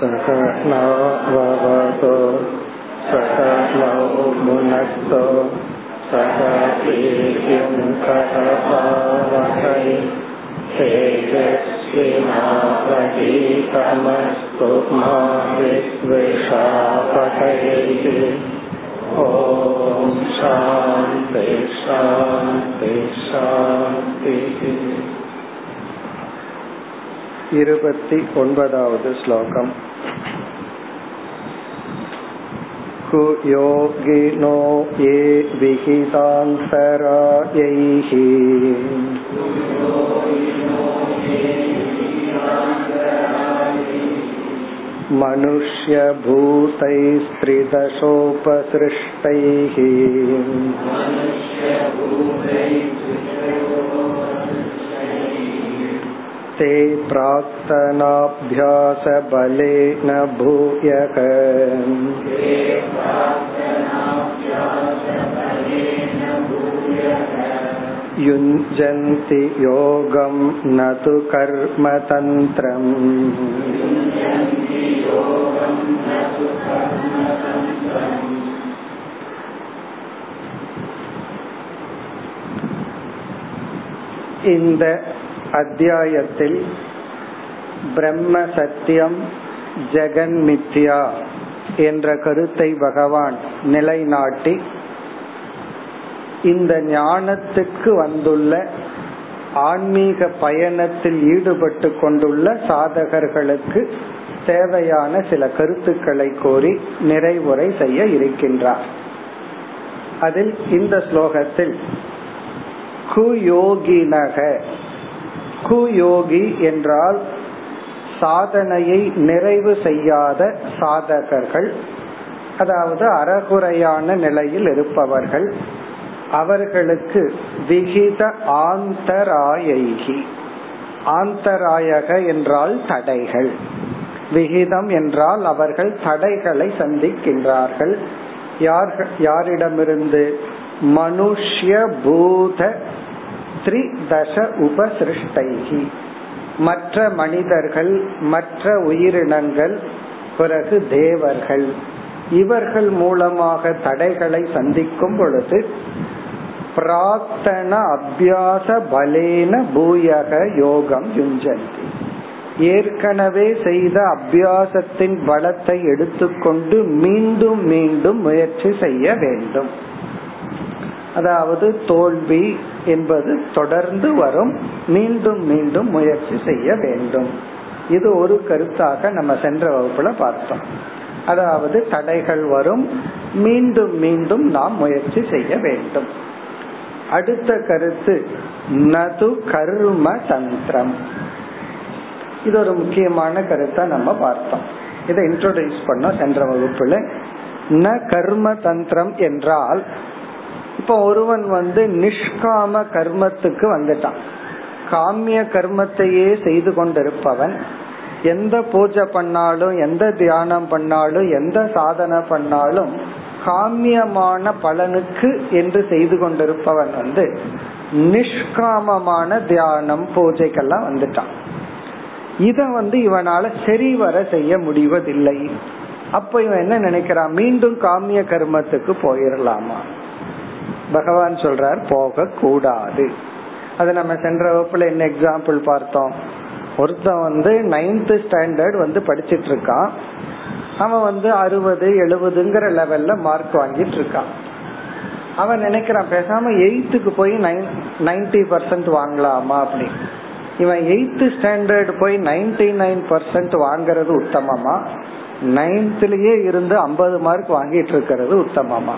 सहनाववतु सहनौ भुनक्तु सह वीर्यं करभावहै तेजस्विनावधीतमस्तु मा विद्विषापहैः ॐ शान्ति शान्ति शान्तिः वद् श्लोकम् कुयोगिनो ये विहितान्तरायैः मनुष्यभूतैस्त्रिदशोपसृष्टैः ते प्राक्तनाभ्यासबलेन भूयः युञ्जन्ति योगं न तु कर्मतन्त्रम् இந்த அத்தியாயத்தில் பிரம்ம சத்தியம் ஜெகன் மித்யா என்ற கருத்தை பகவான் நிலைநாட்டி இந்த ஞானத்துக்கு வந்துள்ள ஆன்மீக பயணத்தில் ஈடுபட்டு கொண்டுள்ள சாதகர்களுக்கு தேவையான சில கருத்துக்களை கோரி நிறைவுரை செய்ய இருக்கின்றார். அதில் இந்த ஸ்லோகத்தில் குயோகினக குயோகி என்றால் சாதனையை நிறைவு செய்யாத சாதகர்கள். அதாவது அறகுறையான நிலையில் இருப்பவர்கள். அவர்களுக்கு விகித ஆந்தராயகி. ஆந்தராயக என்றால் தடைகள். விகிதம் என்றால் அவர்கள் தடைகளை சந்திக்கின்றார்கள். யார் யாரிடமிருந்து? மனுஷ்ய பூத த்ரிதச உபசிருஷ்டைகி மற்ற மனிதர்கள் மற்ற உயிரினங்கள் பிறகு தேவர்கள். இவர்கள் மூலமாக தடைகளை சந்திக்கும் பொழுது பிரார்த்தன அபியாச பலேன பூயக யோகம் யுஞ்சந்தி. ஏற்கனவே செய்த அபியாசத்தின் பலத்தை எடுத்துக்கொண்டு மீண்டும் மீண்டும் முயற்சி செய்ய வேண்டும். அதாவது தோல்வி என்பது தொடர்ந்து வரும். மீண்டும் மீண்டும் முயற்சி செய்ய வேண்டும். இது ஒரு கருத்தாக நம்ம சென்ற வகுப்புல பார்த்தோம். அதாவது தடைகள் வரும். மீண்டும் மீண்டும் நாம் முயற்சி செய்ய வேண்டும். அடுத்த கருத்து நது கர்ம தந்திரம். இது ஒரு முக்கியமான கருத்தை நம்ம பார்த்தோம். இதை இன்ட்ரோடியூஸ் பண்ணோம் சென்ற வகுப்புல. ந கர்ம தந்திரம் என்றால் இப்ப ஒருவன் வந்து நிஷ்காம கர்மத்துக்கு வந்துட்டான். காமிய கர்மத்தையே செய்து கொண்டிருப்பவன் எந்த பூஜை பண்ணாலும் எந்த தியானம் பண்ணாலும் எந்த சாதனை பண்ணாலும் காமியமான பலனுக்கு என்று செய்து கொண்டிருப்பவன் வந்து நிஷ்காமமான தியானம் பூஜைக்கெல்லாம் வந்துட்டான். இத வந்து இவனால சரிவர செய்ய முடிவதில்லை. அப்ப இவன் என்ன நினைக்கிறான்? மீண்டும் காமிய கர்மத்துக்கு போயிடலாமா பகவான் சொல்றார் போக கூடாது அது நம்ம சென்ற வகுப்புல என்ன எக்ஸாம்பிள் பார்த்தோம். ஒருத்தன் வந்து நைன்த் ஸ்டாண்டர்ட் வந்து படிச்சிட்டு இருக்கான் அவன் வந்து அறுபது எழுபதுங்கிற லெவல்ல மார்க் வாங்கிட்டு இருக்கான் அவன் நினைக்கிறான் பேசாம எயித்துக்கு போய் நைன்டி பர்சன்ட் வாங்கலாமா அப்படி. இவன் எயித்து ஸ்டாண்டர்ட் போய் நைன்டி நைன் பர்சன்ட் வாங்கறது உத்தமமா? நைன்த்லயே இருந்து ஐம்பது மார்க் வாங்கிட்டு இருக்கிறது உத்தமமா?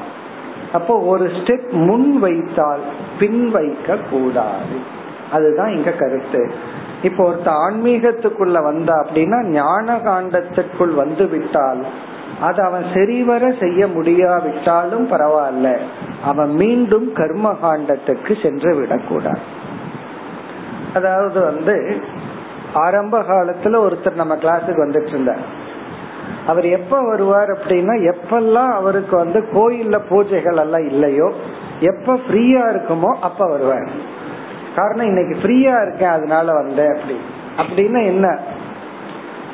அப்போ ஒரு ஸ்டெப் முன் வைத்தால் பின் வைக்க கூடாது அதுதான் இங்க கருத்து. இப்போ ஒருத்த ஆன்மீகத்துக்குள்ள வந்தா அப்படின்னா ஞான காண்டத்திற்குள் வந்து விட்டால் அது அவன் சரிவர செய்ய முடியாவிட்டாலும் பரவாயில்ல. அவன் மீண்டும் கர்ம காண்டத்துக்கு சென்று விடக்கூடாது. அதாவது வந்து ஆரம்ப காலத்துல ஒருத்தர் நம்ம கிளாஸுக்கு வந்துட்டு இருந்தார். அவர் எப்ப வருவார் அப்படின்னா எப்பெல்லாம் அவருக்கு வந்து கோயில்ல பூஜைகள் எல்லாம் இல்லையோ எப்ப ஃப்ரீயா இருக்குமோ அப்ப வருவார். காரணம் இன்னைக்கு ஃப்ரீயா இருக்கேன் அதனால வந்தேன் அப்படி. அப்படின்னா என்ன?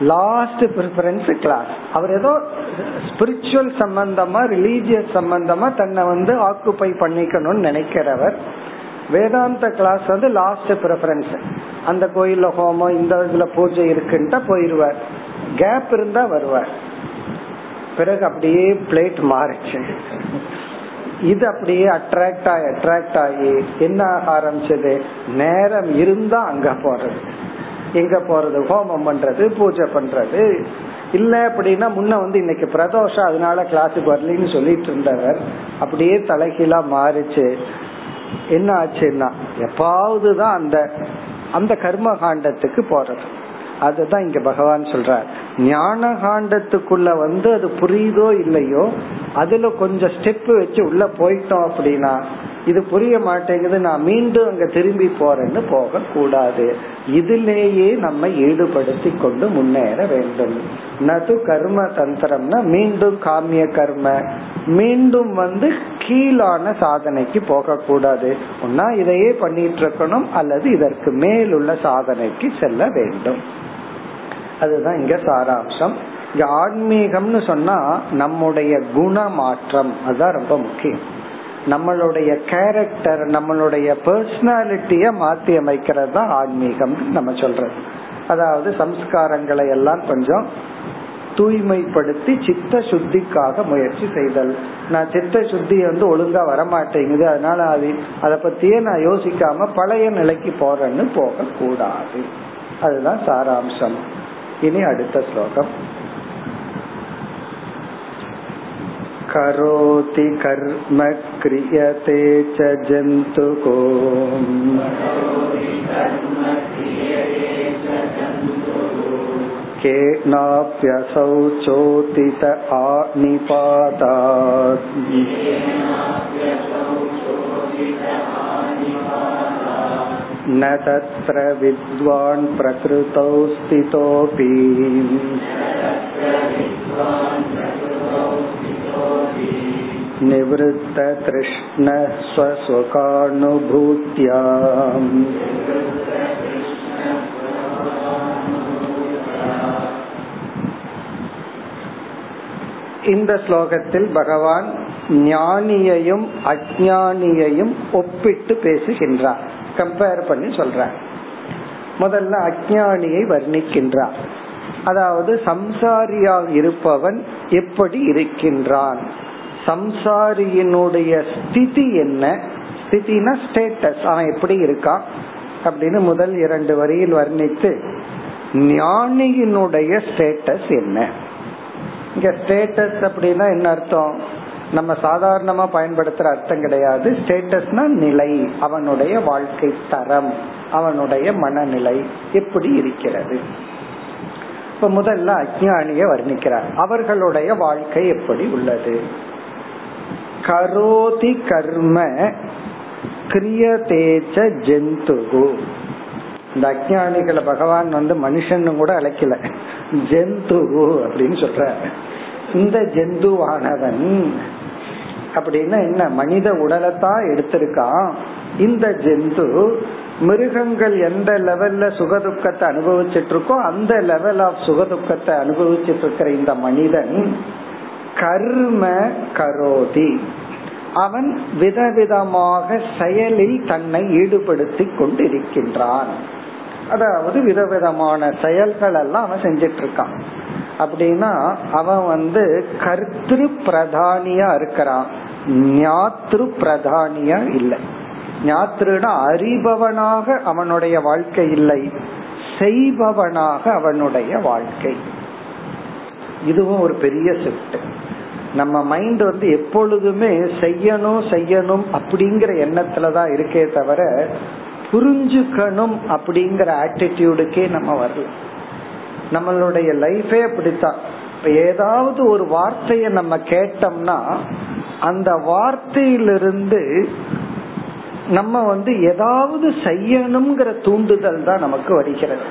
லாஸ்ட் ப்ரிஃபரன்ஸ் கிளாஸ் அவர் ஏதோ ஸ்பிரிச்சுவல் சம்பந்தமா ரிலீஜியஸ் சம்பந்தமா தன்னை வந்து ஆக்குப்பை பண்ணிக்கணும்னு நினைக்கிறவர். வேதாந்த கிளாஸ் வந்து லாஸ்ட் ப்ரிஃபரன்ஸ் அந்த கோயில்ல ஹோமம் இந்த இதுல பூஜை இருக்குன்ட்டா போயிருவார். கேப் இருந்தா வருவார் பிறகு அப்படியே பிளேட் மாறிச்சு இது அப்படியே அட்ராக்ட் ஆகி அட்ராக்ட் ஆகி என்ன ஆரம்பிச்சது? நேரம் இருந்தா அங்க போறது. எங்க போறது? ஹோமம் பண்றது பூஜை பண்றது. இல்ல அப்படின்னா முன்ன வந்து இன்னைக்கு பிரதோஷம் அதனால கிளாஸுக்கு வரலன்னு சொல்லிட்டு இருந்தவர் அப்படியே தலைகீழா மாறிச்சு. என்ன ஆச்சுன்னா எப்பாவதுதான் அந்த அந்த கர்ம காண்டத்துக்கு போறது. அதுதான் இங்க பகவான் சொல்றார். ஞான காண்டத்துக்குள்ள வந்து அது புரியுதோ இல்லையோ அதுல கொஞ்சம் ஸ்டெப் வச்சு உள்ள போயிட்டோம் அப்படின்னா இது புரிய மாட்டேங்குது நான் மீண்டும் அங்க திரும்பி போறேன்னு போக கூடாது இதுலேயே நம்ம ஈடுபடுத்தி கொண்டு முன்னேற வேண்டும். நது கர்ம தந்திரம்னா மீண்டும் காமிய கர்ம. மீண்டும் வந்து கீழான சாதனைக்கு போக கூடாது ஒன்னா இதையே பண்ணிட்டு இருக்கணும் அல்லது இதற்கு மேலுள்ள சாதனைக்கு செல்ல வேண்டும். அதுதான் இங்க சாராம்சம். இங்க ஆன்மீகம்னு சொன்னா நம்முடைய குண மாற்றம் அதுதான் ரொம்ப முக்கியம். நம்மளுடைய கேரக்டர் நம்மளுடைய பர்சனாலிட்டிய மாத்தி அமைக்கிறது தான் ஆன்மீகம் நம்ம சொல்றது. அதாவது சம்ஸ்காரங்களை எல்லாம் கொஞ்சம் தூய்மைப்படுத்தி சித்த சுத்திக்காக முயற்சி செய்தல். நான் சித்த சுத்தி வந்து ஒழுங்கா வரமாட்டேங்குது. அதனால அது அதை பத்தியே நான் யோசிக்காம பழைய நிலைக்கு போறேன்னு போக கூடாது அதுதான் சாராம்சம். இனி அடுத்த ஸ்லோகம் करोति कर्म क्रियते च जन्तुको केनाप्यसौ चोतित आनिपातात् न तत्र विद्वान् प्रकृतौ स्थितोऽपि निवृत्ततृष्ण स्वसुखानुभूत्या இந்த ஸ்லோகத்தில் பகவான் ஞானியையும் அஜானியையும் ஒப்பிட்டு பேசுகின்றார் கம்பேர் பண்ணி சொல்ற முதல்ல அஜானியை வர்ணிக்கின்றார். அதாவது சம்சாரியாக இருப்பவன் எப்படி இருக்கின்றான்? சம்சாரியினுடைய ஸ்திதி என்ன? ஸ்திதினா ஸ்டேட்டஸ் அவன் எப்படி இருக்கான்? அப்படின்னு முதல் இரண்டு வரியில் வர்ணித்து ஞானியினுடைய ஸ்டேட்டஸ் என்ன? இங்க ஸ்டேட்டஸ் அப்படின்னா என்ன அர்த்தம்? நம்ம சாதாரணமா பயன்படுத்துற அர்த்தம் கிடையாது. ஸ்டேட்டஸ்னா நிலை அவனுடைய வாழ்க்கை தரம் அவனுடைய மனநிலை எப்படி இருக்கிறது. இப்ப முதல்ல அஜானிய வர்ணிக்கிறார். அவர்களுடைய வாழ்க்கை எப்படி உள்ளது? கரோதி கர்ம கிரியதேச்ச ஜென்துகு இந்த அஜானிகளை பகவான் வந்து மனுஷன் கூட அழைக்கல. ஜென்துகு அப்படின்னு சொல்ற இந்த ஜெந்துவானவன் அப்படின்னா என்ன? மனித உடலைத்தான் எடுத்திருக்கான் இந்த ஜெந்து மிருகங்கள் எந்த லெவல்ல சுகதுக்கத்தை அனுபவிச்சுட்டு இருக்கோ அந்த லெவல் ஆஃப் சுகதுக்கத்தை அனுபவிச்சுட்டு இருக்கிற இந்த மனிதன் கர்ம கரோதி. அவன் விதவிதமாக செயலில் தன்னை ஈடுபடுத்தி கொண்டிருக்கின்றான். அதாவது விதவிதமான செயல்கள் எல்லாம் அவன் செஞ்சிட்டு இருக்கான் அப்படின்னா அவன் வந்து கர்த்திரு பிரதானியா இருக்கிறான். ஞாத்ரு பிரதானியா இல்லை. ஞாத்ருனா அறிபவனாக அவனுடைய வாழ்க்கை இல்லை. செய்பவனாக அவனுடைய வாழ்க்கை. இதுவும் ஒரு பெரிய ஷிஃப்ட் நம்ம மைண்ட் வந்து எப்பொழுதுமே செய்யணும் செய்யணும் அப்படிங்கிற எண்ணத்துலதான் இருக்கே தவிர புரிஞ்சுக்கணும் அப்படிங்கிற ஆட்டிடியூடுக்கே நம்ம வரல. நம்மளுடைய லைஃபே அப்படித்தான். இப்ப ஏதாவது ஒரு வார்த்தையை நம்ம கேட்டோம்னா அந்த வார்த்தையிலிருந்து நம்ம வந்து ஏதாவது செய்யணுங்கிற தூண்டுதல் தான் நமக்கு வருகிறது.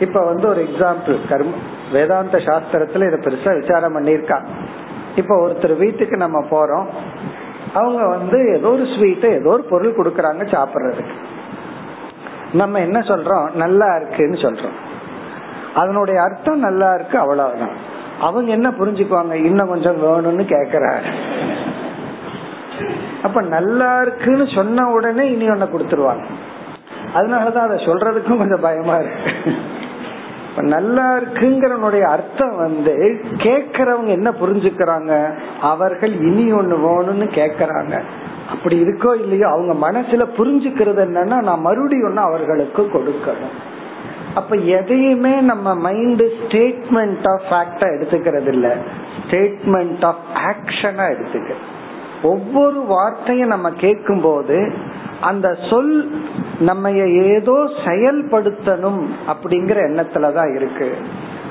இப்ப வந்து ஒரு எக்ஸாம்பிள் கர்ம வேதாந்த சாஸ்திரத்துல இதை பெருசா விசாரம் பண்ணிருக்காங்க இப்ப ஒருத்தர் வீட்டுக்கு நம்ம போறோம். அவங்க வந்து ஏதோ ஒரு ஸ்வீட் ஏதோ ஒரு பொருள் கொடுக்கறாங்க சாப்பிடுறதுக்கு. நம்ம என்ன சொல்றோம்? நல்லா இருக்குன்னு சொல்றோம். அதனுடைய அர்த்தம் நல்லா இருக்கு அவ்வளவுதான். அவங்க என்ன புரிஞ்சுக்குவாங்க? இன்னும் கொஞ்சம் வேணும்னு கேக்குறாரு. அப்ப நல்லா இருக்குன்னு சொன்ன உடனே இனி ஒன்ன கொடுத்துருவாங்க. அதனாலதான் அதை சொல்றதுக்கும் கொஞ்சம் பயமா இருக்கு. நல்லா இருக்குங்கிறனுடைய அர்த்தம் வந்து கேக்குறவங்க என்ன புரிஞ்சுக்கிறாங்க? அவர்கள் இனி ஒண்ணு வேணும்னு கேக்குறாங்க. அப்படி இருக்கோ இல்லையோ அவங்க மனசுல புரிஞ்சுக்கிறது என்னன்னா நான் மறுபடியும் ஒண்ணு அவர்களுக்கு கொடுக்கணும். அப்ப எதையுமே நம்ம மைண்ட் ஸ்டேட்மெண்ட் ஆஃப் ஃபேக்டா எடுத்துக்கிறது இல்ல ஸ்டேட்மெண்ட் ஆஃப் ஆக்ஷனா எடுத்துக்க. ஒவ்வொரு வார்த்தையும் நம்ம கேட்கும் போது அந்த சொல் நம்ம ஏதோ செயல்படுத்தணும் அப்படிங்கிற எண்ணத்துலதான் இருக்கு.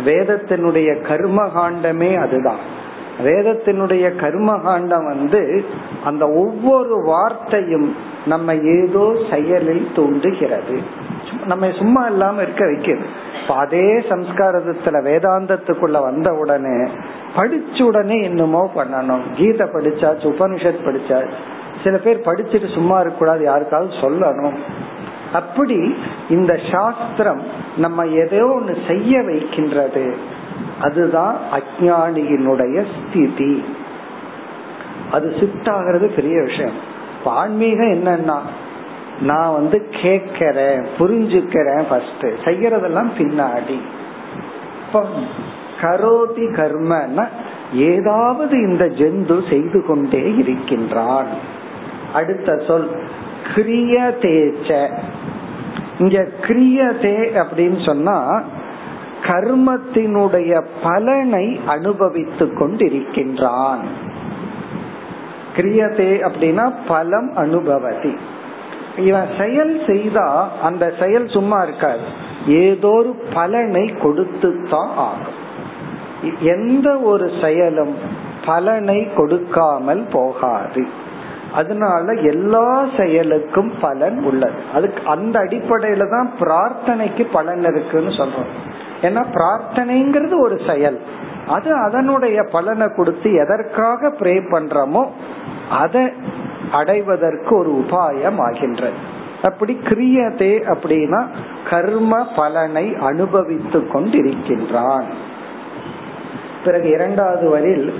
வேதத்தினுடைய கர்ம காண்டமே அதுதான். வேதத்தினுடைய கர்ம காண்டம் வந்து அந்த ஒவ்வொரு வார்த்தையும் நம்ம ஏதோ செயலில் தூண்டுகிறது நம்ம சும்மா இல்லாம இருக்க வைக்கிறது. இப்ப அதே சம்ஸ்காரத்துல வேதாந்தத்துக்குள்ள வந்த உடனே படிச்ச உடனே என்னமோ பண்ணணும். கீதை படிச்சாச்சு உபனிஷத் படிச்சாச்சு. சில பேர் படிச்சுட்டு சும்மா இருக்க கூடாது யாருக்காவது சொல்லணும். அப்படி இந்த சாஸ்திரம் நம்ம எதோ ஒண்ணு செய்ய வைக்கின்றது. அதுதான் அஜானியினுடைய ஸ்திதி. அது சித்தாகிறது பெரிய விஷயம். ஆன்மீகம் என்னன்னா நான் வந்து கேட்கிறேன் புரிஞ்சுக்கிறேன் ஃபர்ஸ்ட் செய்யறதெல்லாம் பின்னாடி. கரோதி கர்மன்னா ஏதாவது இந்த ஜந்து செய்து கொண்டே இருக்கின்றான். அடுத்த சொல் கிரியதேச்ச. இங்க கிரியதே அப்படின்னு சொன்னா கர்மத்தினுடைய பலனை அனுபவித்து கொண்டிருக்கின்றான். கிரியதே அப்படின்னா பலம் அனுபவதி. இவன் செயல் செய்தா அந்த செயல் சும்மா இருக்காது. ஏதோ ஒரு பலனை கொடுத்து தான் ஆகும். எந்த ஒரு செயலும் பலனை கொடுக்காமல் போகாது. அதனால எல்லா செயலுக்கும் பலன் உள்ளது. அதுக்கு அந்த அடிப்படையில தான் பிரார்த்தனைக்கு பலன் இருக்குன்னு சொல்றோம். ஏன்னா பிரார்த்தனைங்கிறது ஒரு செயல். அது அதனுடைய பலனை கொடுத்து எதற்காக ப்ரே பண்றோமோ அதை அடைவதற்கு ஒரு உபாயம் ஆகின்றது அப்படி கிரியதே அப்படின்னா கர்ம பலனை அனுபவித்து கொண்டிருக்கின்றான். பிறகு இரண்டாவது வரில்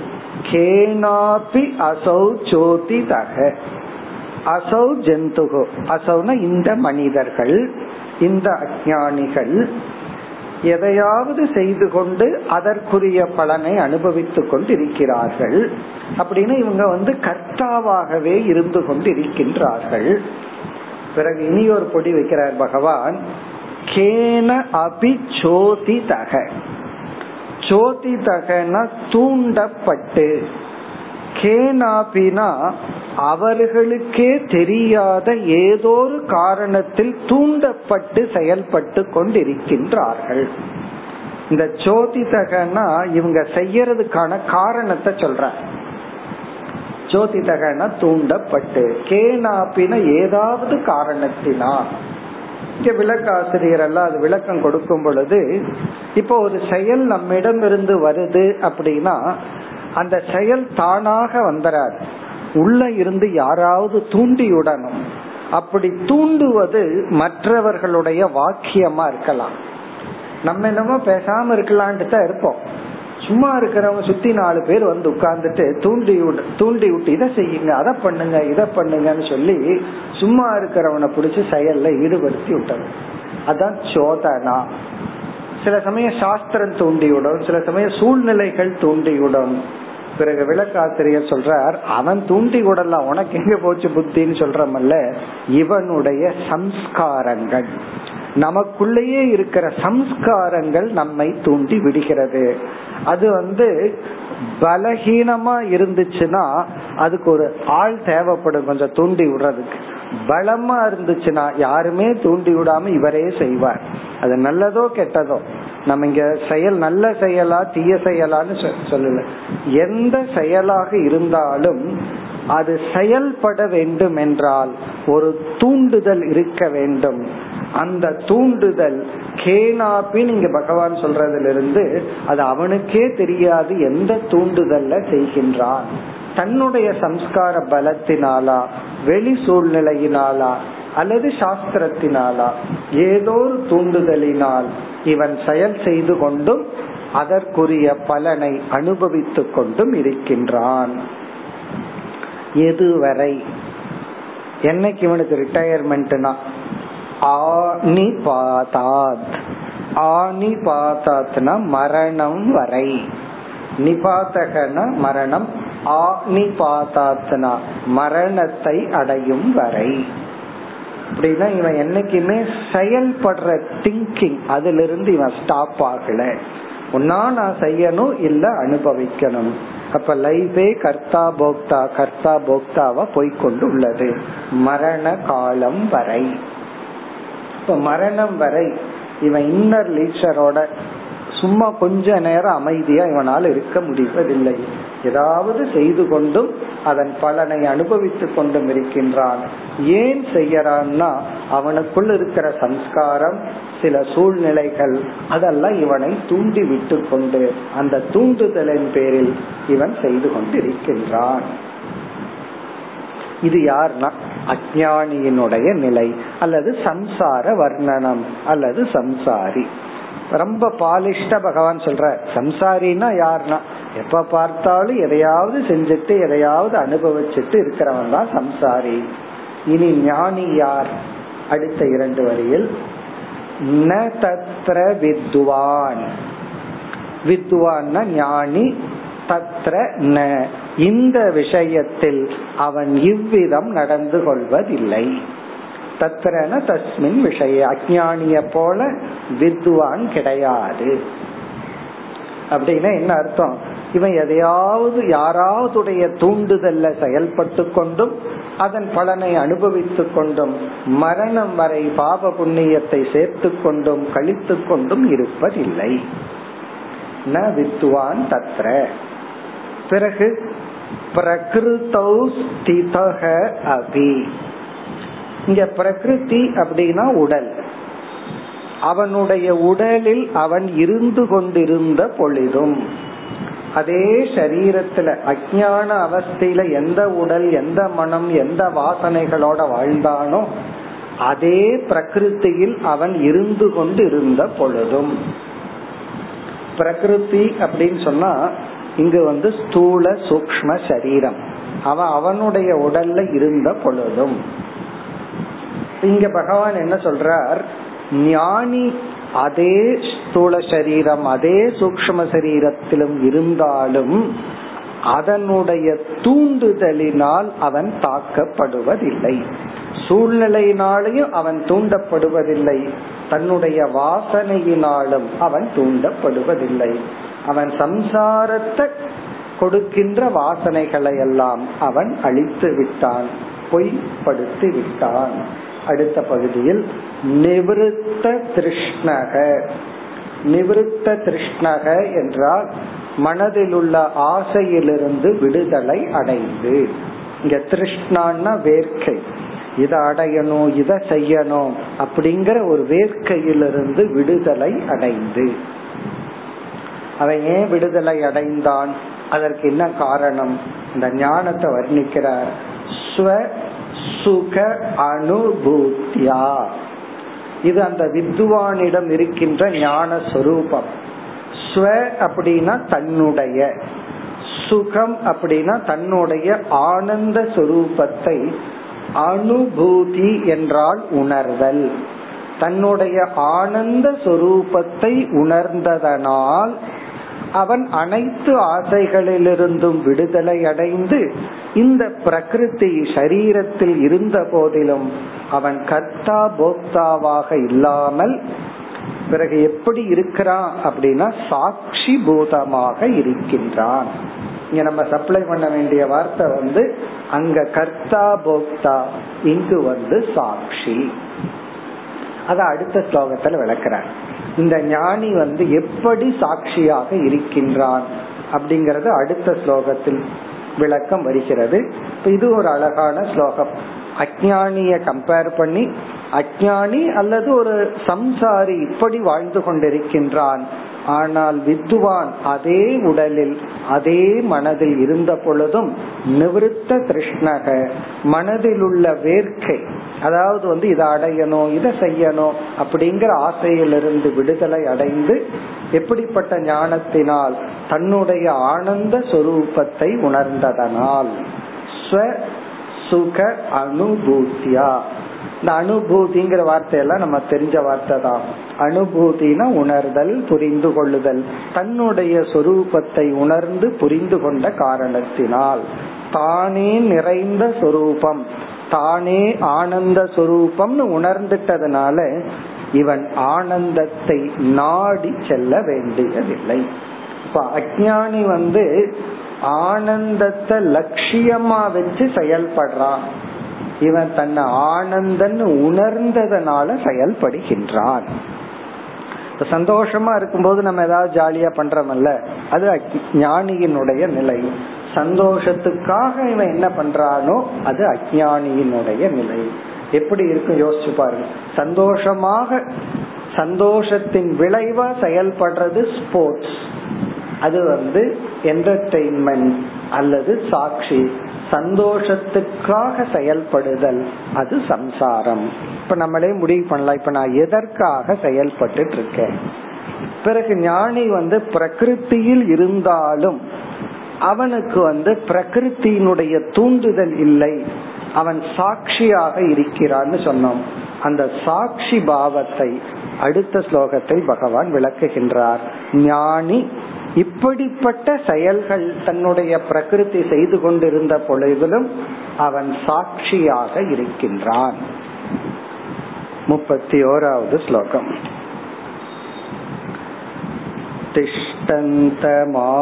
கேனாபி அசௌ சோதி தக. அசௌ ஜந்துகோ. அசௌன இந்த மனிதர்கள் இந்த அஜானிகள் எதையாவது செய்து கொண்டு அதற்குரிய பலனை அனுபவித்துக் கொண்டு இருக்கிறார்கள் அப்படின்னு இவங்க வந்து கர்த்தாவாகவே இருந்து கொண்டு இருக்கின்றார்கள் பிறகு இனி ஒரு பொடி வைக்கிறார் பகவான். கேன அபி சோதி தக சோதி தகன தூண்டப்பட்டு. கேனாபினா அவர்களுக்கே தெரியாத ஏதோ ஒரு காரணத்தில் தூண்டப்பட்டு செயல்பட்டு கொண்டிருக்கின்றார்கள். இந்த ஜோதிதகனா இவங்க செய்யறதுக்கான காரணத்தை சொல்ற ஜோதிதகனா தூண்டப்பட்டு கேனாப்பின ஏதாவது காரணத்தினா இங்க விளக்காசிரியர் எல்லாம் அது விளக்கம் கொடுக்கும் பொழுது இப்போ ஒரு செயல் நம்மிடம் இருந்து வருது அப்படின்னா அந்த செயல் தானாக வந்துடாது உள்ள இருந்து யாராவது தூண்டியுடனும் அப்படி தூண்டுவது மற்றவர்களுடைய வாக்கியமா இருக்கலாம். நம்ம என்னமோ பேசாம இருக்கலான்ட்டு தான் இருப்போம். சும்மா இருக்கிறவங்க சுத்தி நாலு பேர் வந்து உட்கார்ந்துட்டு தூண்டி தூண்டி விட்டு இதை செய்யுங்க அதை பண்ணுங்க இதை பண்ணுங்கன்னு சொல்லி சும்மா இருக்கிறவனை பிடிச்சி செயல்ல ஈடுபடுத்தி விட்டது அதான் சோதனா. சில சமயம் சாஸ்திரம் தூண்டிவிடும் சில சமயம் சூழ்நிலைகள் தூண்டிவிடும். பிறகு விளக்காசிரியர் சொல்றார் அவன் தூண்டி விடலாம் உனக்கு எங்க போச்சு புத்தின்னு சொல்றமல்ல இவனுடைய சம்ஸ்காரங்கள். நமக்குள்ளேயே இருக்கிற சம்ஸ்காரங்கள் நம்மை தூண்டி விடுகிறது. அது வந்து பலகீனமா இருந்துச்சுன்னா அதுக்கு ஒரு ஆள் தேவைப்படும் கொஞ்சம் தூண்டி விடுறதுக்கு. பலமா இருந்துச்சுன்னா யாருமே தூண்டி விடாம இவரே செய்வார். அது நல்லதோ கெட்டதோ? நம்ம இங்க செயல் நல்ல செயலா தீய செயலான்னு சொல்லல. எந்த செயலாக இருந்தாலும் அது செயல்பட வேண்டும் என்றால் ஒரு தூண்டுதல் இருக்க வேண்டும். அந்த தூண்டுதல் கேனாப்பின்னு இங்க பகவான் சொல்றதுல இருந்து அது அவனுக்கே தெரியாது எந்த தூண்டுதல்ல செய்கின்றான். தன்னுடைய சம்ஸ்கார பலத்தினாலா வெளி சூழ்நிலையினாலா அல்லது சாஸ்திரத்தினாலா ஏதோ ஒரு தூண்டுதலினால் இவன் செயல் செய்து கொண்டும் அதற்குரிய பலனை அனுபவித்துக் கொண்டும் இருக்கின்றான். எதுவரை? என்னைக்கு இவனுக்கு ரிட்டையர்மெண்ட்னா ஆனி பாதாத் ஆனி பாதாத்னா மரணம் வரை. நிபாதகன மரணம்? ஆனி பாதாத்னா மரணத்தை அடையும் வரை. அப்படின்னா இவன் என்னைக்குமே செயல்படுற திங்கிங் அதுல இருந்து இவன் ஸ்டாப் ஆகல. ஒன்னா நான் செய்யணும் இல்ல அனுபவிக்கணும். அப்ப லைஃபே கர்த்தா போக்தா கர்த்தா போக்தாவா போய்கொண்டு உள்ளது. மரண காலம் வரை. இப்ப மரணம் வரை இவன் இன்னர் லீச்சரோட சும்மா கொஞ்ச நேரம் அமைதியா இவனால் இருக்க முடிவதில்லை. ஏதாவது செய்து கொண்டும் அதன் பலனை அனுபவித்துக் கொண்டும் இருக்கின்றான். ஏன் செய்யறான்னா அவனுக்குள் இருக்கிற சம்ஸ்காரம் சில சூழ்நிலைகள் அதெல்லாம் இவனை தூண்டி விட்டு கொண்டு அந்த தூண்டுதலின் பேரில் இவன் செய்து கொண்டு இருக்கின்றான் இது யார்னா அஜானியினுடைய நிலை அல்லது சம்சார வர்ணனம் அல்லது சம்சாரி. ரொம்ப பாலிஷ்ட பகவான் சொல்ற சம்சாரின்னா யாருன்னா எப்ப பார்த்தாலும் எதையாவது செஞ்சுட்டு எதையாவது அனுபவிச்சுட்டு இருக்கிறவன் தான் சம்சாரி. இனி ஞானி யார்? அடுத்த இரண்டு வரியில் ந தத்ர வித்வான். வித்வான்னா ஞானி தத்ர ந. இந்த விஷயத்தில் அவன் இவ்விதம் நடந்து கொள்வதில்லை. தத்ரன தஸ்மின் விஷய அஜானிய போல வித்வான் கிடையாது. அப்படின்னா என்ன அர்த்தம்? இவன் எதையாவது யாராவதுடைய தூண்டுதல்ல செயல்பட்டு கொண்டும் அதன் பலனை அனுபவித்துக் கொண்டும் மரணம் வரை பாப புண்ணியத்தை சேர்த்து கொண்டும் கழித்து கொண்டும் இருப்பதில்லை. ந வித்துவான் தத்ர. பிறகு பிரகிருத்தௌ ஸ்திதக அபி. இங்க பிரகிருதி அப்படின்னா உடல். அவனுடைய உடலில் அவன் இருந்து கொண்டிருந்த பொழுதும் அதே சரீரத்துல அஜான அவஸ்தையில எந்த உடல் எந்த மனம் எந்த வாசனைகளோட வாழ்ந்தானோ அதே பிரகிருத்தியில் அவன் இருந்து கொண்டு இருந்த பொழுதும். பிரகிருதி அப்படின்னு சொன்னா இங்கு வந்து ஸ்தூல சூக்ம சரீரம். அவன் அவனுடைய உடல்ல இருந்த பொழுதும். இங்க பகவான் என்ன சொல்றார்? ஞானி அதே ஸ்தூல சரீரம் அதே சூக்ம சரீரத்திலும் இருந்தாலும் அதனுடைய தூண்டுதலினால் அவன் தாக்கப்படுவதில்லை. சூழ்நிலையினாலையும் அவன் தூண்டப்படுவதில்லை. தன்னுடைய வாசனையினாலும் அவன் தூண்டப்படுவதில்லை. அவன் சம்சாரத்தை கொடுக்கின்ற வாசனைகளை எல்லாம் அவன் அழித்து விட்டான் பொய்ப்படுத்தி விட்டான். அடுத்த பகுதியில் நிவிருத்த திருஷ்ணக. நிவிருத்த திருஷ்ணக என்றால் மனதில் உள்ள ஆசையிலிருந்து விடுதலை அடைந்து. இங்க திருஷ்ணான்னா வேர்க்கை. இதை அடையணும் இதை செய்யணும் அப்படிங்கிற ஒரு வேர்க்கையிலிருந்து விடுதலை அடைந்து. அவன் ஏன் விடுதலை அடைந்தான்? அதற்கு என்ன காரணம்? இந்த ஞானத்தை வர்ணிக்கிறார். ஸ்வ சுக அனுபூத்தியா. இது அந்த வித்வானிடம் இருக்கின்ற ஞான சொரூபம் ஸ்வ அப்படின்னா தன்னுடைய. சுகம் அப்படின்னா தன்னுடைய ஆனந்த சொரூபத்தை அனுபூதி என்றால் உணர்தல். தன்னுடைய ஆனந்த சொரூபத்தை உணர்ந்ததனால் அவன் அனைத்து ஆசைகளிலிருந்தும் விடுதலை அடைந்து இந்த பிரகிருதி சரீரத்தில் இருந்த போதிலும் அவன் கர்த்தா போக்தாவாக இல்லாமல் பிறகு எப்படி இருக்கிறான் அப்படின்னா சாட்சி பூதமாக இருக்கின்றான். இங்க நம்ம சப்ளை பண்ண வேண்டிய வார்த்தை வந்து அங்க கர்த்தா போக்தா இங்கு வந்து சாட்சி. அத அடுத்த ஸ்லோகத்துல விளக்குறார். இந்த ஞானி வந்து எப்படி சாட்சியாக இருக்கின்றான் அப்படிங்கறது அடுத்த ஸ்லோகத்தில் விளக்கம் வருகிறது. இது ஒரு அழகான ஸ்லோகம். அஜானிய கம்பேர் பண்ணி அஜானி அல்லது ஒரு சம்சாரி இப்படி வாழ்ந்து கொண்டிருக்கின்றான். ஆனால் வித்துவான் அதே உடலில் அதே மனதில் இருந்த பொழுதும் நிவிருத்த திருஷ்ணக மனதில் உள்ள வேர்க்கை அதாவது வந்து இதை அடையணும் இதை செய்யணும் அப்படிங்கிற ஆசையிலிருந்து விடுதலை அடைந்து எப்படிப்பட்ட ஞானத்தினால் தன்னுடைய ஆனந்த சொரூபத்தை உணர்ந்ததனால் ஸ்வ சுக அனுபூத்தியா. இந்த அனுபூதிங்கிற வார்த்தையெல்லாம் நம்ம தெரிஞ்ச வார்த்தை தான். அனுபூதினா உணர்தல் புரிந்து கொள்ளுதல். தன்னுடைய சொரூபத்தை உணர்ந்து புரிந்து கொண்ட காரணத்தினால். தானே நிறைந்த சொரூபம். தானே ஆனந்த சொரூபம்னு உணர்ந்துட்டதுனால இவன் ஆனந்தத்தை நாடி செல்ல வேண்டியதில்லை. இப்ப அஜானி வந்து ஆனந்தத்தை லட்சியமா வச்சு செயல்படுறான். இவன் தன்னை ஆனந்தன்னு உணர்ந்ததனால செயல்படுகின்றான். சந்தோஷமா இருக்கும்போது நம்ம ஏதாவது ஜாலியா பண்றோம்ல அது ஞானியினுடைய நிலை. சந்தோஷத்துக்காக இவன் என்ன பண்றானோ அது அஜானியினுடைய நிலை. எப்படி இருக்கும் யோசிச்சு பாருங்க. சந்தோஷமாக சந்தோஷத்தின் விளைவா செயல்படுறது ஸ்போர்ட்ஸ் அது வந்து என்டர்டெயின்மெண்ட் அல்லது சாட்சி. சந்தோஷத்துக்காக செயல்படுதல். அது சம்சாரம். இப்ப நம்மளே முடிவு பண்ணலாம். இப்ப நான் எதற்காக செயல்பட்டு இருக்கேன் பிறகு ஞானி வந்து பிரகிருத்தியில் இருந்தாலும் அவனுக்கு வந்து பிரகிருத்தினுடைய தூண்டுதல் இல்லை. அவன் சாட்சியாக இருக்கிறான்னு சொன்னோம். அந்த சாட்சி பாவத்தை அடுத்த ஸ்லோகத்தில் பகவான் விளக்குகின்றார். ஞானி இப்படிப்பட்ட செயல்கள் தன்னுடைய பிரகிருதி செய்து கொண்டிருந்த பொழுதிலும் அவன் சாட்சியாக இருக்கின்றான் முப்பத்தி ஓராவது ஸ்லோகம்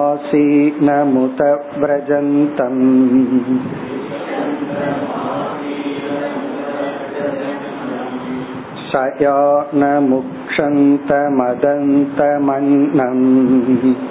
तिष्ठन्तमासीनमुत व्रजन्तम् शयानमुक्षन्तमदन्तमन्नम्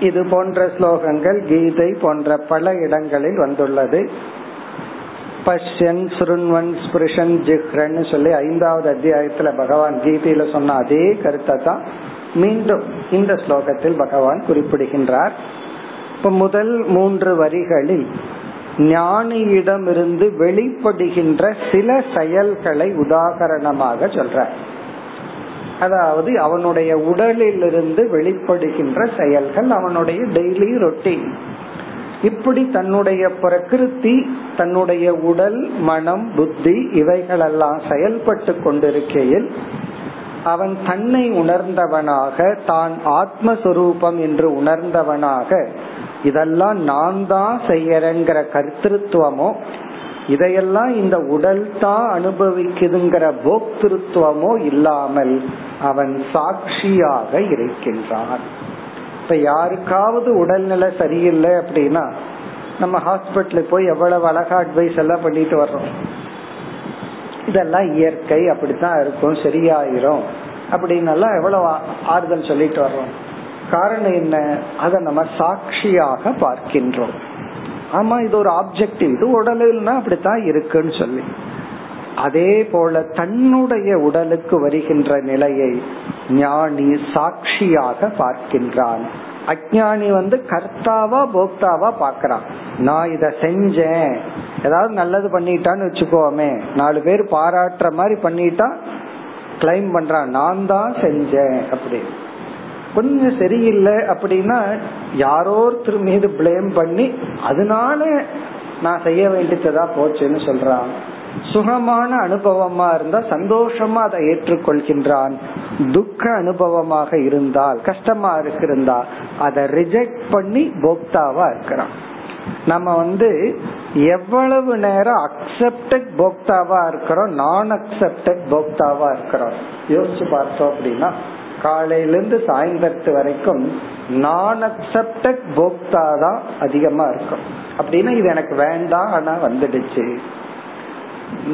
இது போன்ற ஸ்லோகங்கள் கீதை போன்ற பல இடங்களில் வந்துள்ளது. பஷ்யன் சுருண்வன் ஸ்பிருஷன் ஜிஹ்ரன் சொல்லி ஐந்தாவது அத்தியாயத்துல பகவான் கீதையில சொன்ன அதே கருத்தை தான் மீண்டும் இந்த ஸ்லோகத்தில் பகவான் குறிப்பிடுகின்றார். இப்ப முதல் மூன்று வரிகளில் ஞானியிடமிருந்து வெளிப்படுகின்ற சில செயல்களை உதாகரணமாக சொல்ற அதாவது அவனுடைய உடலிலிருந்து வெளிப்படுகின்ற செயல்கள் அவனுடைய டெய்லி ரொட்டீன் இப்படி தன்னுடைய பிரகிருதி தன்னுடைய உடல் மனம் புத்தி இவைகளெல்லாம் செயல்பட்டு கொண்டிருக்கையில் அவன் தன்னை உணர்ந்தவனாக தான் ஆத்மஸ்வரூபம் என்று உணர்ந்தவனாக இதெல்லாம் நான் தான் செய்யறேங்கிற கர்த்திருவமோ இதையெல்லாம் இந்த உடல் தான் அனுபவிக்குதுங்கிற போக்திருத்துவமோ இல்லாமல் அவன் சாட்சியாக இருக்கின்றான். இப்ப யாருக்காவது உடல்நிலை சரியில்லை அப்படின்னா நம்ம ஹாஸ்பிட்டலுக்கு போய் எவ்வளவு அழகா அட்வைஸ் எல்லாம் பண்ணிட்டு வர்றோம். இதெல்லாம் இயற்கை அப்படித்தான் இருக்கும் சரியாயிரும் அப்படின்னு எல்லாம் எவ்வளவு ஆறுதல் சொல்லிட்டு வர்றோம். காரணம் என்ன? அதை நம்ம சாட்சியாக பார்க்கின்றோம். ஆமா இது ஒரு ஆப்ஜெக்டிவ் இது உடலுன்னா அப்படித்தான் இருக்குன்னு சொல்லி. அதே போல தன்னுடைய உடலுக்கு வருகின்ற நிலையை ஞானி சாட்சியாக பார்க்கின்றான். அஜானி வந்து கர்த்தாவா போக்தாவா பாக்குறான் நான் இத செஞ்சேன். ஏதாவது நல்லது பண்ணிட்டான்னு வச்சுக்கோமே. நாலு பேர் பாராட்டுற மாதிரி பண்ணிட்டா கிளைம் பண்றான். நான் தான் செஞ்சேன் அப்படி கொஞ்சம் சரியில்லை அப்படின்னா யாரோ ஒருத்தர் மீது பிளேம் பண்ணி அதனால நான் செய்ய வேண்டியதா போச்சுன்னு சொல்றான். சுகமான அனுபவமா இருந்தா சந்தோஷமா அதை ஏற்றுக்கொள்கின்றான். துக்க அனுபவமாக இருந்தால் கஷ்டமா இருக்கிருந்தா அதை ரிஜெக்ட் பண்ணி போக்தாவா இருக்கிறான். நம்ம வந்து எவ்வளவு நேரம் அக்செப்டட் போக்தாவா இருக்கிறோம் நான் அக்செப்டட் போக்தாவா இருக்கிறோம். யோசிச்சு பார்த்தோம் அப்படின்னா காலையிலிருந்து சாயந்தரத்து வரைக்கும் நான் அக்செப்டட் போக்தா தான் அதிகமா இருக்கும். அப்படின்னா இது எனக்கு வேண்டாம் ஆனா வந்துடுச்சு.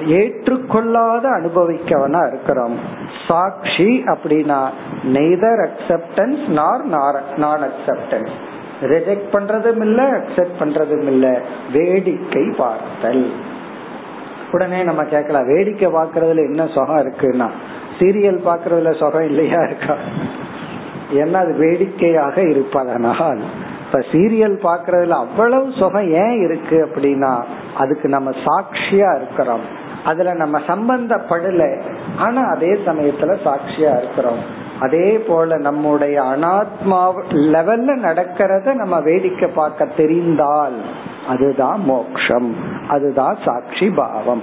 ஏற்றுக்கொள்ளாத அனுபவிக்கவனா இருக்கிறோம். சாட்சி அப்படின்னா நெய்தர் அக்செப்டன்ஸ் நார் நான் அக்செப்டன்ஸ் ரிஜெக்ட் பண்றதும் இல்ல அக்செப்ட் பண்றதும் இல்ல. வேடிக்கை பார்த்தல். உடனே நம்ம கேட்கலாம் வேடிக்கை பாக்குறதுல என்ன சுகம் இருக்குன்னா சீரியல் பாக்குறதுல சொகம் இல்லையா இருக்கா? ஏன்னா அது வேடிக்கையாக இருப்பதனால். இப்ப சீரியல் பாக்குறதுல அவ்வளவு சுகம் ஏன் இருக்கு அப்படின்னா அதுக்கு நம்ம சாட்சியா இருக்கிறோம். அதுல நம்ம சம்பந்தப்படல. ஆனா அதே சமயத்துல சாட்சியா இருக்கிறோம். அதே போல நம்முடைய அனாத்மா லெவல்ல நடக்கிறத நம்ம வேடிக்கை பார்க்க தெரிந்தால் அதுதான் மோக்ஷம். அதுதான் சாட்சி பாவம்.